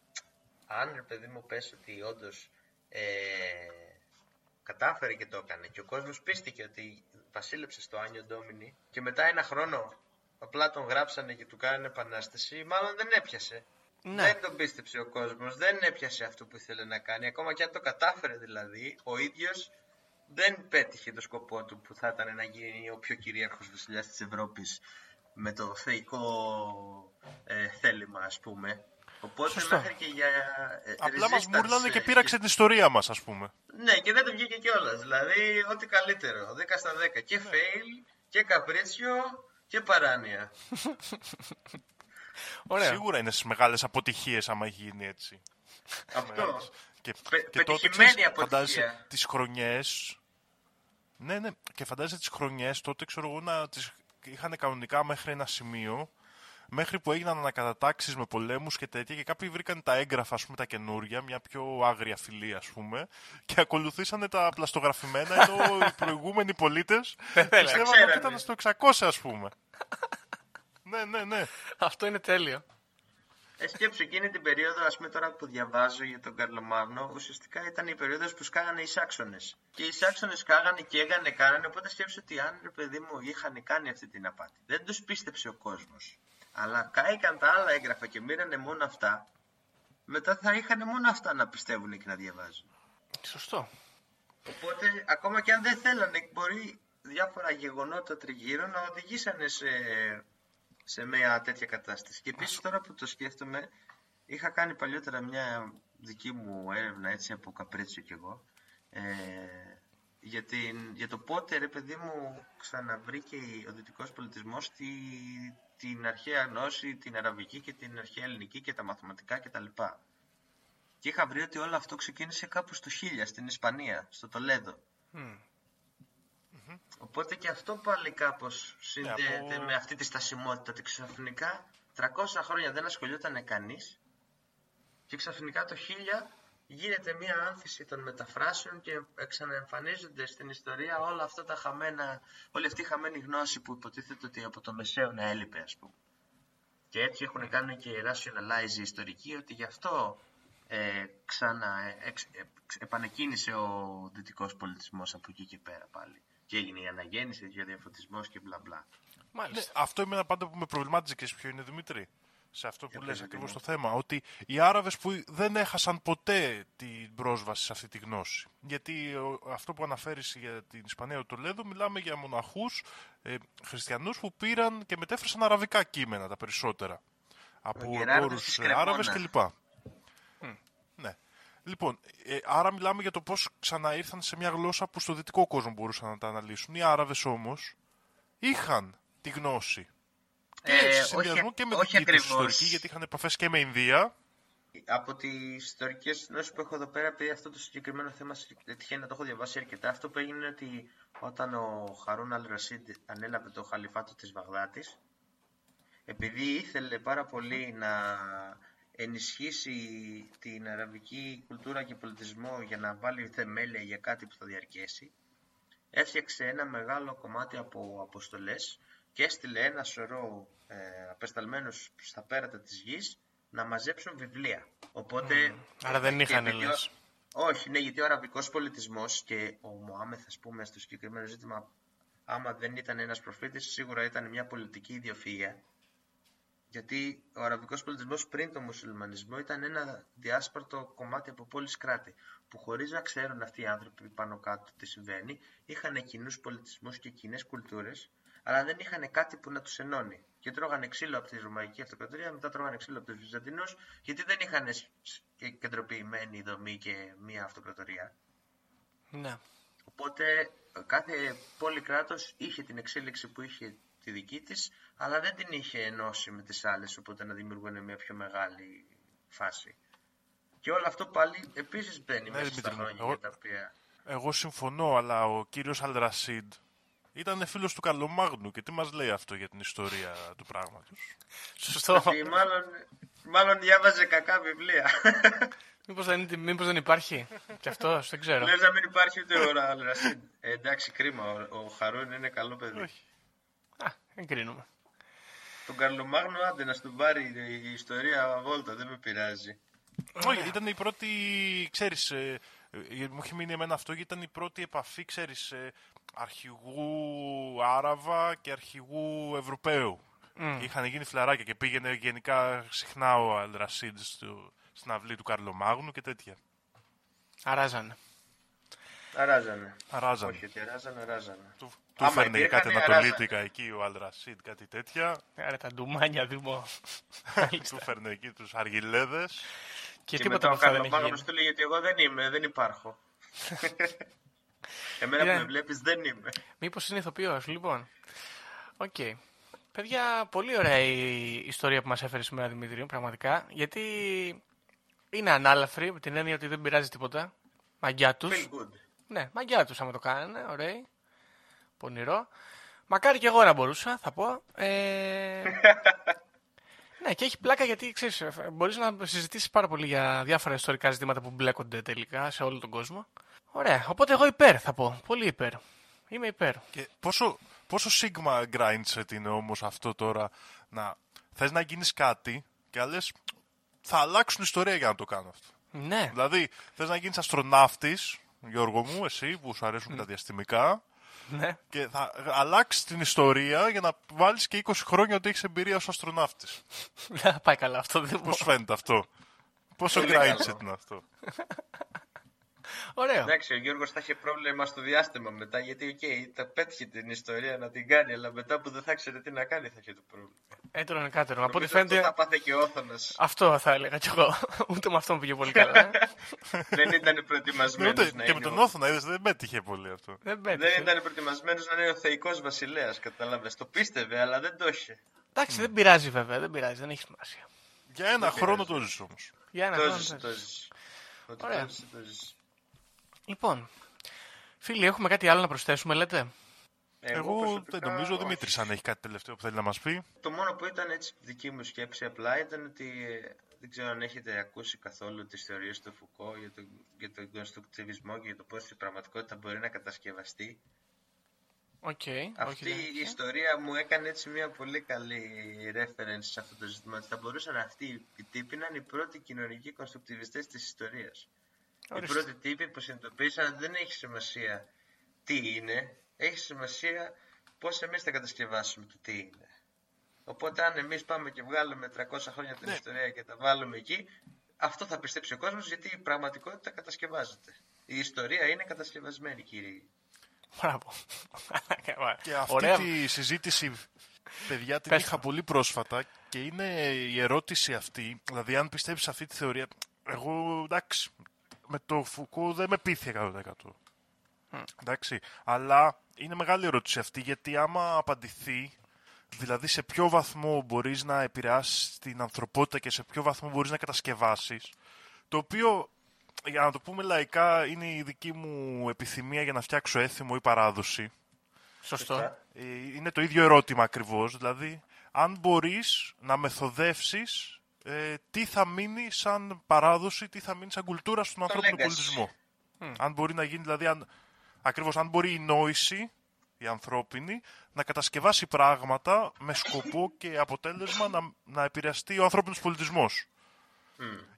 αν ρε παιδί μου πες ότι όντως ε, κατάφερε και το έκανε και ο κόσμος πίστηκε ότι βασίλεψε στο Άνιο Ντόμινι και μετά ένα χρόνο απλά τον γράψανε και του κάνανε επανάσταση, μάλλον δεν έπιασε. Ναι. Δεν τον πίστεψε ο κόσμος, δεν έπιασε αυτό που ήθελε να κάνει, ακόμα και αν το κατάφερε δηλαδή, ο ίδιος δεν πέτυχε το σκοπό του που θα ήταν να γίνει ο πιο κυρίαρχος βασιλιάς της Ευρώπης με το θεϊκό ε, θέλημα ας πούμε. Οπότε Σωστό. μέχρι και για ε, Απλά μας resistance, μουρλάνε και ε, πείραξε την ιστορία μας, ας πούμε. Ναι, και δεν το βγήκε κιόλας. Δηλαδή, ό,τι καλύτερο. 10 στα 10. Και fail, και καπρίτσιο, και παράνοια. Ωραία. Σίγουρα είναι στις μεγάλες αποτυχίες άμα γίνει έτσι. Αυτό. Και, Πε- και τότε, πετυχημένη ξέρεις, αποτυχία. φαντάζεσαι τις χρονιές... Ναι, ναι, και φαντάζεσαι τις χρονιές τότε, ξέρω εγώ, να τις είχαν κανονικά μέχρι ένα σημείο, μέχρι που έγιναν ανακατατάξεις με πολέμους και τέτοια και κάποιοι βρήκαν τα έγγραφα, ας πούμε, τα καινούρια, μια πιο άγρια φυλή, ας πούμε, και ακολουθήσανε τα πλαστογραφημένα, ενώ οι προηγούμενοι πολίτες πιστεύαν ότι ξέρανε. ήταν στο 600, ας πούμε. ναι, ναι, ναι. Αυτό είναι τέλειο. Ε, σκέψου εκείνη την περίοδο, ας πούμε τώρα που διαβάζω για τον Καρλομάγνο, ουσιαστικά ήταν η περίοδος που σκάγανε οι Σάξονες. Και οι Σάξονες σκάγανε και έγανε, κάνανε, οπότε σκέψου ότι αν ρε παιδί μου είχαν κάνει αυτή την απάτη. Δεν τους πίστεψε ο κόσμος. Αλλά κάηκαν τα άλλα έγγραφα και μοίρανε μόνο αυτά, μετά θα είχαν μόνο αυτά να πιστεύουν και να διαβάζουν. Σωστό. Οπότε, ακόμα και αν δεν θέλανε, μπορεί διάφορα γεγονότα τριγύρω να οδηγήσανε σε, σε μια τέτοια κατάσταση. Και επίσης, τώρα που το σκέφτομαι, είχα κάνει παλιότερα μια δική μου έρευνα έτσι από καπρίτσιο κι εγώ. Ε, για, την, για το πότε, ρε παιδί μου, ξαναβρήκε ο δυτικός πολιτισμός τη, την αρχαία γνώση, την αραβική και την αρχαία ελληνική και τα μαθηματικά κτλ. Και είχα βρει ότι όλο αυτό ξεκίνησε κάπου στο 1000 στην Ισπανία, στο Τολέδο. Οπότε και αυτό πάλι κάπως συνδέεται από- με αυτή τη στασιμότητα ότι ξαφνικά 300 χρόνια δεν ασχολιόταν κανείς και ξαφνικά το 1000 γίνεται μια άνθηση των μεταφράσεων και ξαναεμφανίζονται στην ιστορία όλα αυτά τα χαμένα, όλη αυτή η χαμένη γνώση που υποτίθεται ότι από το Μεσαίωνα έλειπε ας πούμε. Και έτσι έχουν κάνει και rationalize οι ιστορικοί ότι γι' αυτό ε, ξανά ε, εξ- ε, εξ- επανεκκίνησε ο δυτικός πολιτισμός από εκεί και πέρα πάλι. Και έγινε η αναγέννηση, ο διαφωτισμός και μπλα μπλα. Μάλιστα. Ναι, αυτό είναι ένα πάντα που με προβλημάτιζε και ποιο είναι Δημήτρη; Σε αυτό που Για λες πες, ακριβώς το Δημήτρη. θέμα. Ότι οι Άραβες που δεν έχασαν ποτέ την πρόσβαση σε αυτή τη γνώση. Γιατί ο- αυτό που αναφέρεις για την Ισπανία του Τολέδο μιλάμε για μοναχούς ε, χριστιανούς που πήραν και μετέφρασαν αραβικά κείμενα τα περισσότερα. Από Γεράρδος εμπόρους της ε, Άραβες Κρεμόνα. κλπ. Ναι. Λοιπόν, ε, άρα μιλάμε για το πώς ξαναήρθαν σε μια γλώσσα που στο δυτικό κόσμο μπορούσαν να τα αναλύσουν. Οι Άραβες όμως είχαν τη γνώση και Ε, σε συνδυασμό όχι- και με όχι δική τους ακριβώς. ιστορική, γιατί είχαν επαφές και με Ινδία. Από τις ιστορικές γνώσει που έχω εδώ πέρα, επειδή αυτό το συγκεκριμένο θέμα τυχαίνει να το έχω διαβάσει αρκετά, αυτό που έγινε είναι ότι όταν ο Χαρούν Αλ Ρασίντ ανέλαβε το χαλιφάτο της Βαγδάτης, επειδή ήθελε πάρα πολύ να ενισχύσει την αραβική κουλτούρα και πολιτισμό για να βάλει θεμέλια για κάτι που θα διαρκέσει, έφτιαξε ένα μεγάλο κομμάτι από αποστολές και έστειλε ένα σωρό ε, απεσταλμένους στα πέρατα της γης να μαζέψουν βιβλία. Οπότε... Άρα δεν και είχαν, επειδή ο- λες. Όχι, ναι, γιατί ο αραβικός πολιτισμός και ο Μωάμεθ, ας πούμε, στο συγκεκριμένο ζήτημα, άμα δεν ήταν ένας προφήτης, σίγουρα ήταν μια πολιτική ιδιοφυΐα. Γιατί ο αραβικός πολιτισμός πριν τον μουσουλμανισμό ήταν ένα διάσπαρτο κομμάτι από πόλεις κράτη, που χωρίς να ξέρουν αυτοί οι άνθρωποι πάνω κάτω τι συμβαίνει, είχαν κοινούς πολιτισμούς και κοινές κουλτούρες, αλλά δεν είχαν κάτι που να τους ενώνει. Και τρώγανε ξύλο από τη Ρωμαϊκή Αυτοκρατορία, μετά τρώγανε ξύλο από τους Βυζαντινούς, γιατί δεν είχαν σ- σ- κεντροποιημένη δομή και μία αυτοκρατορία. Ναι. Οπότε κάθε πόλη κράτος είχε την εξέλιξη που είχε τη δική της, αλλά δεν την είχε ενώσει με τις άλλες, οπότε να δημιουργούν μια πιο μεγάλη φάση. Και όλο αυτό πάλι επίσης μπαίνει Ναι, μέσα στα Δημήτρη μου, χρόνια εγώ- για τα οποία... Εγώ συμφωνώ, αλλά ο κύριος Αλρασίντ ήταν φίλος του Καλομάγνου και τι μας λέει αυτό για την ιστορία του πράγματος; Σωστό. Ότι μάλλον, μάλλον διάβαζε κακά βιβλία. μήπως, δεν, μήπως δεν υπάρχει κι αυτός, δεν ξέρω. Λες να μην υπάρχει ούτε ο Ρασίν. Ε, εντάξει, κρίμα. Ο, ο Χαρούν είναι καλό παιδί. Α, δεν κρίνουμε. Τον Καρλομάγνο άντε να στον πάρει η ιστορία βόλτα, δεν με πειράζει. Όχι, ήταν η πρώτη, ξέρεις, ε, ε, μου έχει μείνει εμένα αυτό, γιατί ήταν η πρώτη επαφή, ξέρεις, ε, αρχηγού Άραβα και αρχηγού Ευρωπαίου. Είχαν γίνει φλαράκια και πήγαινε γενικά συχνά ο Αλρασίντ στο, στην αυλή του Καρλομάγνου και τέτοια. Αράζανε. Αράζανε. Αράζανε. Όχι, ότι αράζανε, αράζανε. Του, του Άμα έφερνε υπήρχαν, κάτι αράζανε. ανατολίτικα εκεί ο Αλρασίντ, κάτι τέτοια. Άρα τα ντουμάνια δήμο. του έφερνε εκεί τους αργιλέδες. και Και τίποτα μετά από ο αυτά δεν έχει Καρλομάγνος γίνει. του λέει ότι εγώ δεν είμαι, δεν υπάρχω. Εμένα που Είδα- με βλέπεις δεν είμαι. Μήπως είναι ηθοποιός, λοιπόν. Οκ. Παιδιά, πολύ ωραία η ιστορία που μας έφερες σήμερα Δημήτρη, πραγματικά. Γιατί είναι ανάλαφρη, με την έννοια ότι δεν πειράζει τίποτα. Μαγκιά τους. Feel good. Ναι, μαγκιά τους άμα το κάνανε, ωραίοι. Πονηρό. Μακάρι και εγώ να μπορούσα, θα πω. Ε... ναι, και έχει πλάκα γιατί, ξέρεις, ε, μπορείς να συζητήσεις πάρα πολύ για διάφορα ιστορικά ζητήματα που μπλέκονται τελικά σε όλο τον κόσμο. Ωραία, οπότε εγώ υπέρ θα πω, πολύ υπέρ. Είμαι υπέρ. Και πόσο, πόσο sigma grindset είναι όμως αυτό τώρα να θες να γίνεις κάτι και να λες θα αλλάξουν ιστορία για να το κάνω αυτό. Ναι, Δηλαδή θες να γίνεις αστροναύτης, Γιώργο μου, εσύ που σου αρέσουν τα διαστημικά ναι. και θα αλλάξεις την ιστορία για να βάλεις και 20 χρόνια ότι έχεις εμπειρία ως αστροναύτης. Δεν θα πάει καλά αυτό. Δεν Πώς πω. φαίνεται αυτό; Πόσο Πολύ grindset καλό. είναι αυτό; Ωραίο. Εντάξει, ο Γιώργος θα είχε πρόβλημα στο διάστημα μετά, γιατί οκ, τα πέτυχε την ιστορία να την κάνει, αλλά μετά που δεν θα ξέρει τι να κάνει θα είχε το πρόβλημα. Έτερον εκάτερον. Από ό,τι Νομίζω αυτό φαίνεται. θα πάθε και ο Όθωνας. Αυτό θα έλεγα κι εγώ. Ούτε με αυτό μου πήγε πολύ καλά. ε. δεν ήταν Ναι, προετοιμασμένος ούτε, να και με είναι τον ο- Όθωνα είδες δεν πέτυχε πολύ αυτό. Δεν Δεν πέτυχε. ήταν προετοιμασμένος να είναι ο θεϊκός βασιλέας, κατάλαβες. Το πίστευε, αλλά δεν το είχε. Εντάξει, δεν πειράζει βέβαια, δεν πειράζει, δεν έχει σημασία. Για ένα χρόνο το ζεις όμως. Για ένα Το χρόνο. έζησε, δεν- το έζησε. Ότι το Ωραία. έζησε, το έζησε. Λοιπόν, φίλοι, έχουμε κάτι άλλο να προσθέσουμε, λέτε; Εγώ, προσωπικά, δεν νομίζω ο όχι. Δημήτρης αν έχει κάτι τελευταίο που θέλει να μας πει. Το μόνο που ήταν έτσι δική μου σκέψη απλά ήταν ότι ε, δεν ξέρω αν έχετε ακούσει καθόλου τις θεωρίες του Φουκώ για, το, για τον κονστρουκτιβισμό και για το πώς η πραγματικότητα μπορεί να κατασκευαστεί. Οκ. Αυτή όχι, η ιστορία μου έκανε έτσι μια πολύ καλή reference σε αυτό το ζήτημα. Ότι θα μπορούσαν αυτοί οι τύποι να είναι οι πρώτοι κοινωνικοί κονστρουκτιβιστές της ιστορίας. Οι Ορίστε. πρώτοι τύποι που συνειδητοποίησαν ότι δεν έχει σημασία τι είναι, έχει σημασία πώς εμείς θα κατασκευάσουμε το τι είναι. Οπότε αν εμείς πάμε και βγάλουμε 300 χρόνια την Ναι. ιστορία και τα βάλουμε εκεί, αυτό θα πιστέψει ο κόσμος γιατί η πραγματικότητα κατασκευάζεται. Η ιστορία είναι κατασκευασμένη κύριε. Μπράβο. Και αυτή Ωραία. τη συζήτηση, παιδιά, την Πες είχα το. πολύ πρόσφατα και είναι η ερώτηση αυτή, δηλαδή αν πιστεύεις σε αυτή τη θεωρία, εγώ εντάξει, με το Φουκώ δεν με πείθει 100%. Εντάξει, αλλά είναι μεγάλη ερώτηση αυτή γιατί άμα απαντηθεί, δηλαδή σε ποιο βαθμό μπορείς να επηρεάσεις την ανθρωπότητα και σε ποιο βαθμό μπορείς να κατασκευάσεις, το οποίο, για να το πούμε λαϊκά, είναι η δική μου επιθυμία για να φτιάξω έθιμο ή παράδοση. Σωστό. Ε, είναι το ίδιο ερώτημα ακριβώς, δηλαδή αν μπορείς να μεθοδεύσεις ε, τι θα μείνει σαν παράδοση, τι θα μείνει σαν κουλτούρα στον ανθρώπινο legacy. πολιτισμό; Αν μπορεί να γίνει, δηλαδή, αν, ακριβώς αν μπορεί η νόηση, η ανθρώπινη, να κατασκευάσει πράγματα με σκοπό και αποτέλεσμα να, να επηρεαστεί ο ανθρώπινος πολιτισμός.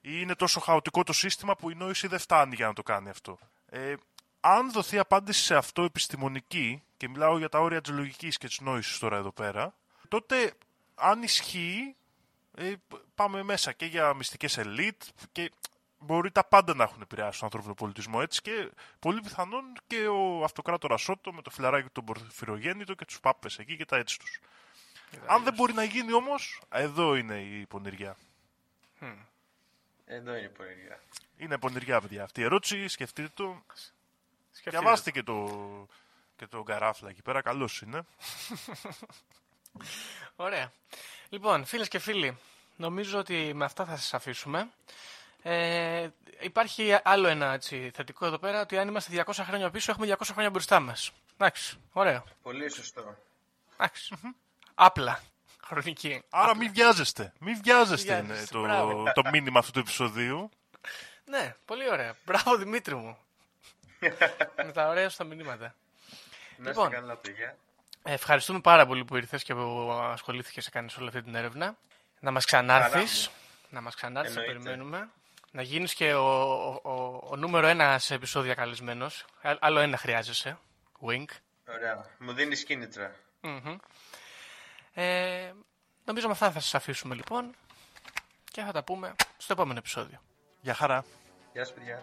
Ή είναι τόσο χαοτικό το σύστημα που η νόηση δεν φτάνει για να το κάνει αυτό. Ε, αν δοθεί απάντηση σε αυτό επιστημονική, και μιλάω για τα όρια της λογικής και της νόησης τώρα εδώ πέρα, τότε αν ισχύει, ε, π- πάμε μέσα και για μυστικές ελίτ και μπορεί τα πάντα να έχουν επηρεάσει τον ανθρώπινο πολιτισμό έτσι και πολύ πιθανόν και ο αυτοκράτορας Σότο με το φιλαράκι του Πορφυρογέννητο και τους πάπες εκεί και τα έτσι τους. Αν δεν μπορεί να γίνει όμως, εδώ είναι η πονηριά. Εδώ είναι η πορεία. Είναι πονηριά, παιδιά. Αυτή η ερώτηση, σκεφτείτε το. Σκεφτείτε. Διαβάστε και το, και το γκαράφλα εκεί πέρα. Καλός είναι. Ωραία. Λοιπόν, φίλες και φίλοι, νομίζω ότι με αυτά θα σας αφήσουμε. Ε, υπάρχει άλλο ένα έτσι, θετικό εδώ πέρα, ότι αν είμαστε 200 χρόνια πίσω, έχουμε 200 χρόνια μπροστά μας. Εντάξει, ωραίο. Πολύ σωστό. Εντάξει. Απλά. Χρονική. Άρα μην βιάζεστε. Μην βιάζεστε είναι Βιάζεστε, το, μπράβο. το μήνυμα αυτού του επεισοδίου. Ναι, πολύ ωραία. Μπράβο Δημήτρη μου. με τα ωραία σου τα μηνύματα. Να Λοιπόν. είστε καλά, παιδιά. Ε, ευχαριστούμε πάρα πολύ που ήρθες και που ασχολήθηκες και κάνεις όλη αυτή την έρευνα. Να μας ξανάρθεις. Να μας ξανάρθεις, να Εννοείται. περιμένουμε. Να γίνεις και ο, ο, ο, ο νούμερο ένα σε επεισόδια καλεσμένος. Α- Άλλο ένα χρειάζεσαι. Wink. Ωραία. Μου δίνεις κίνητρα. Μμμ. Ε, νομίζω με αυτά θα σας αφήσουμε λοιπόν και θα τα πούμε στο επόμενο επεισόδιο. Για χαρά. Γεια σας, παιδιά.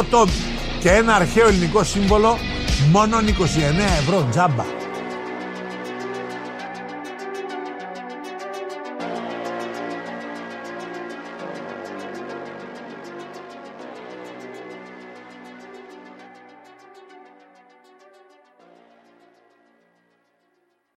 8 τόμοι και ένα αρχαίο ελληνικό σύμβολο μόνο 29 ευρώ τζάμπα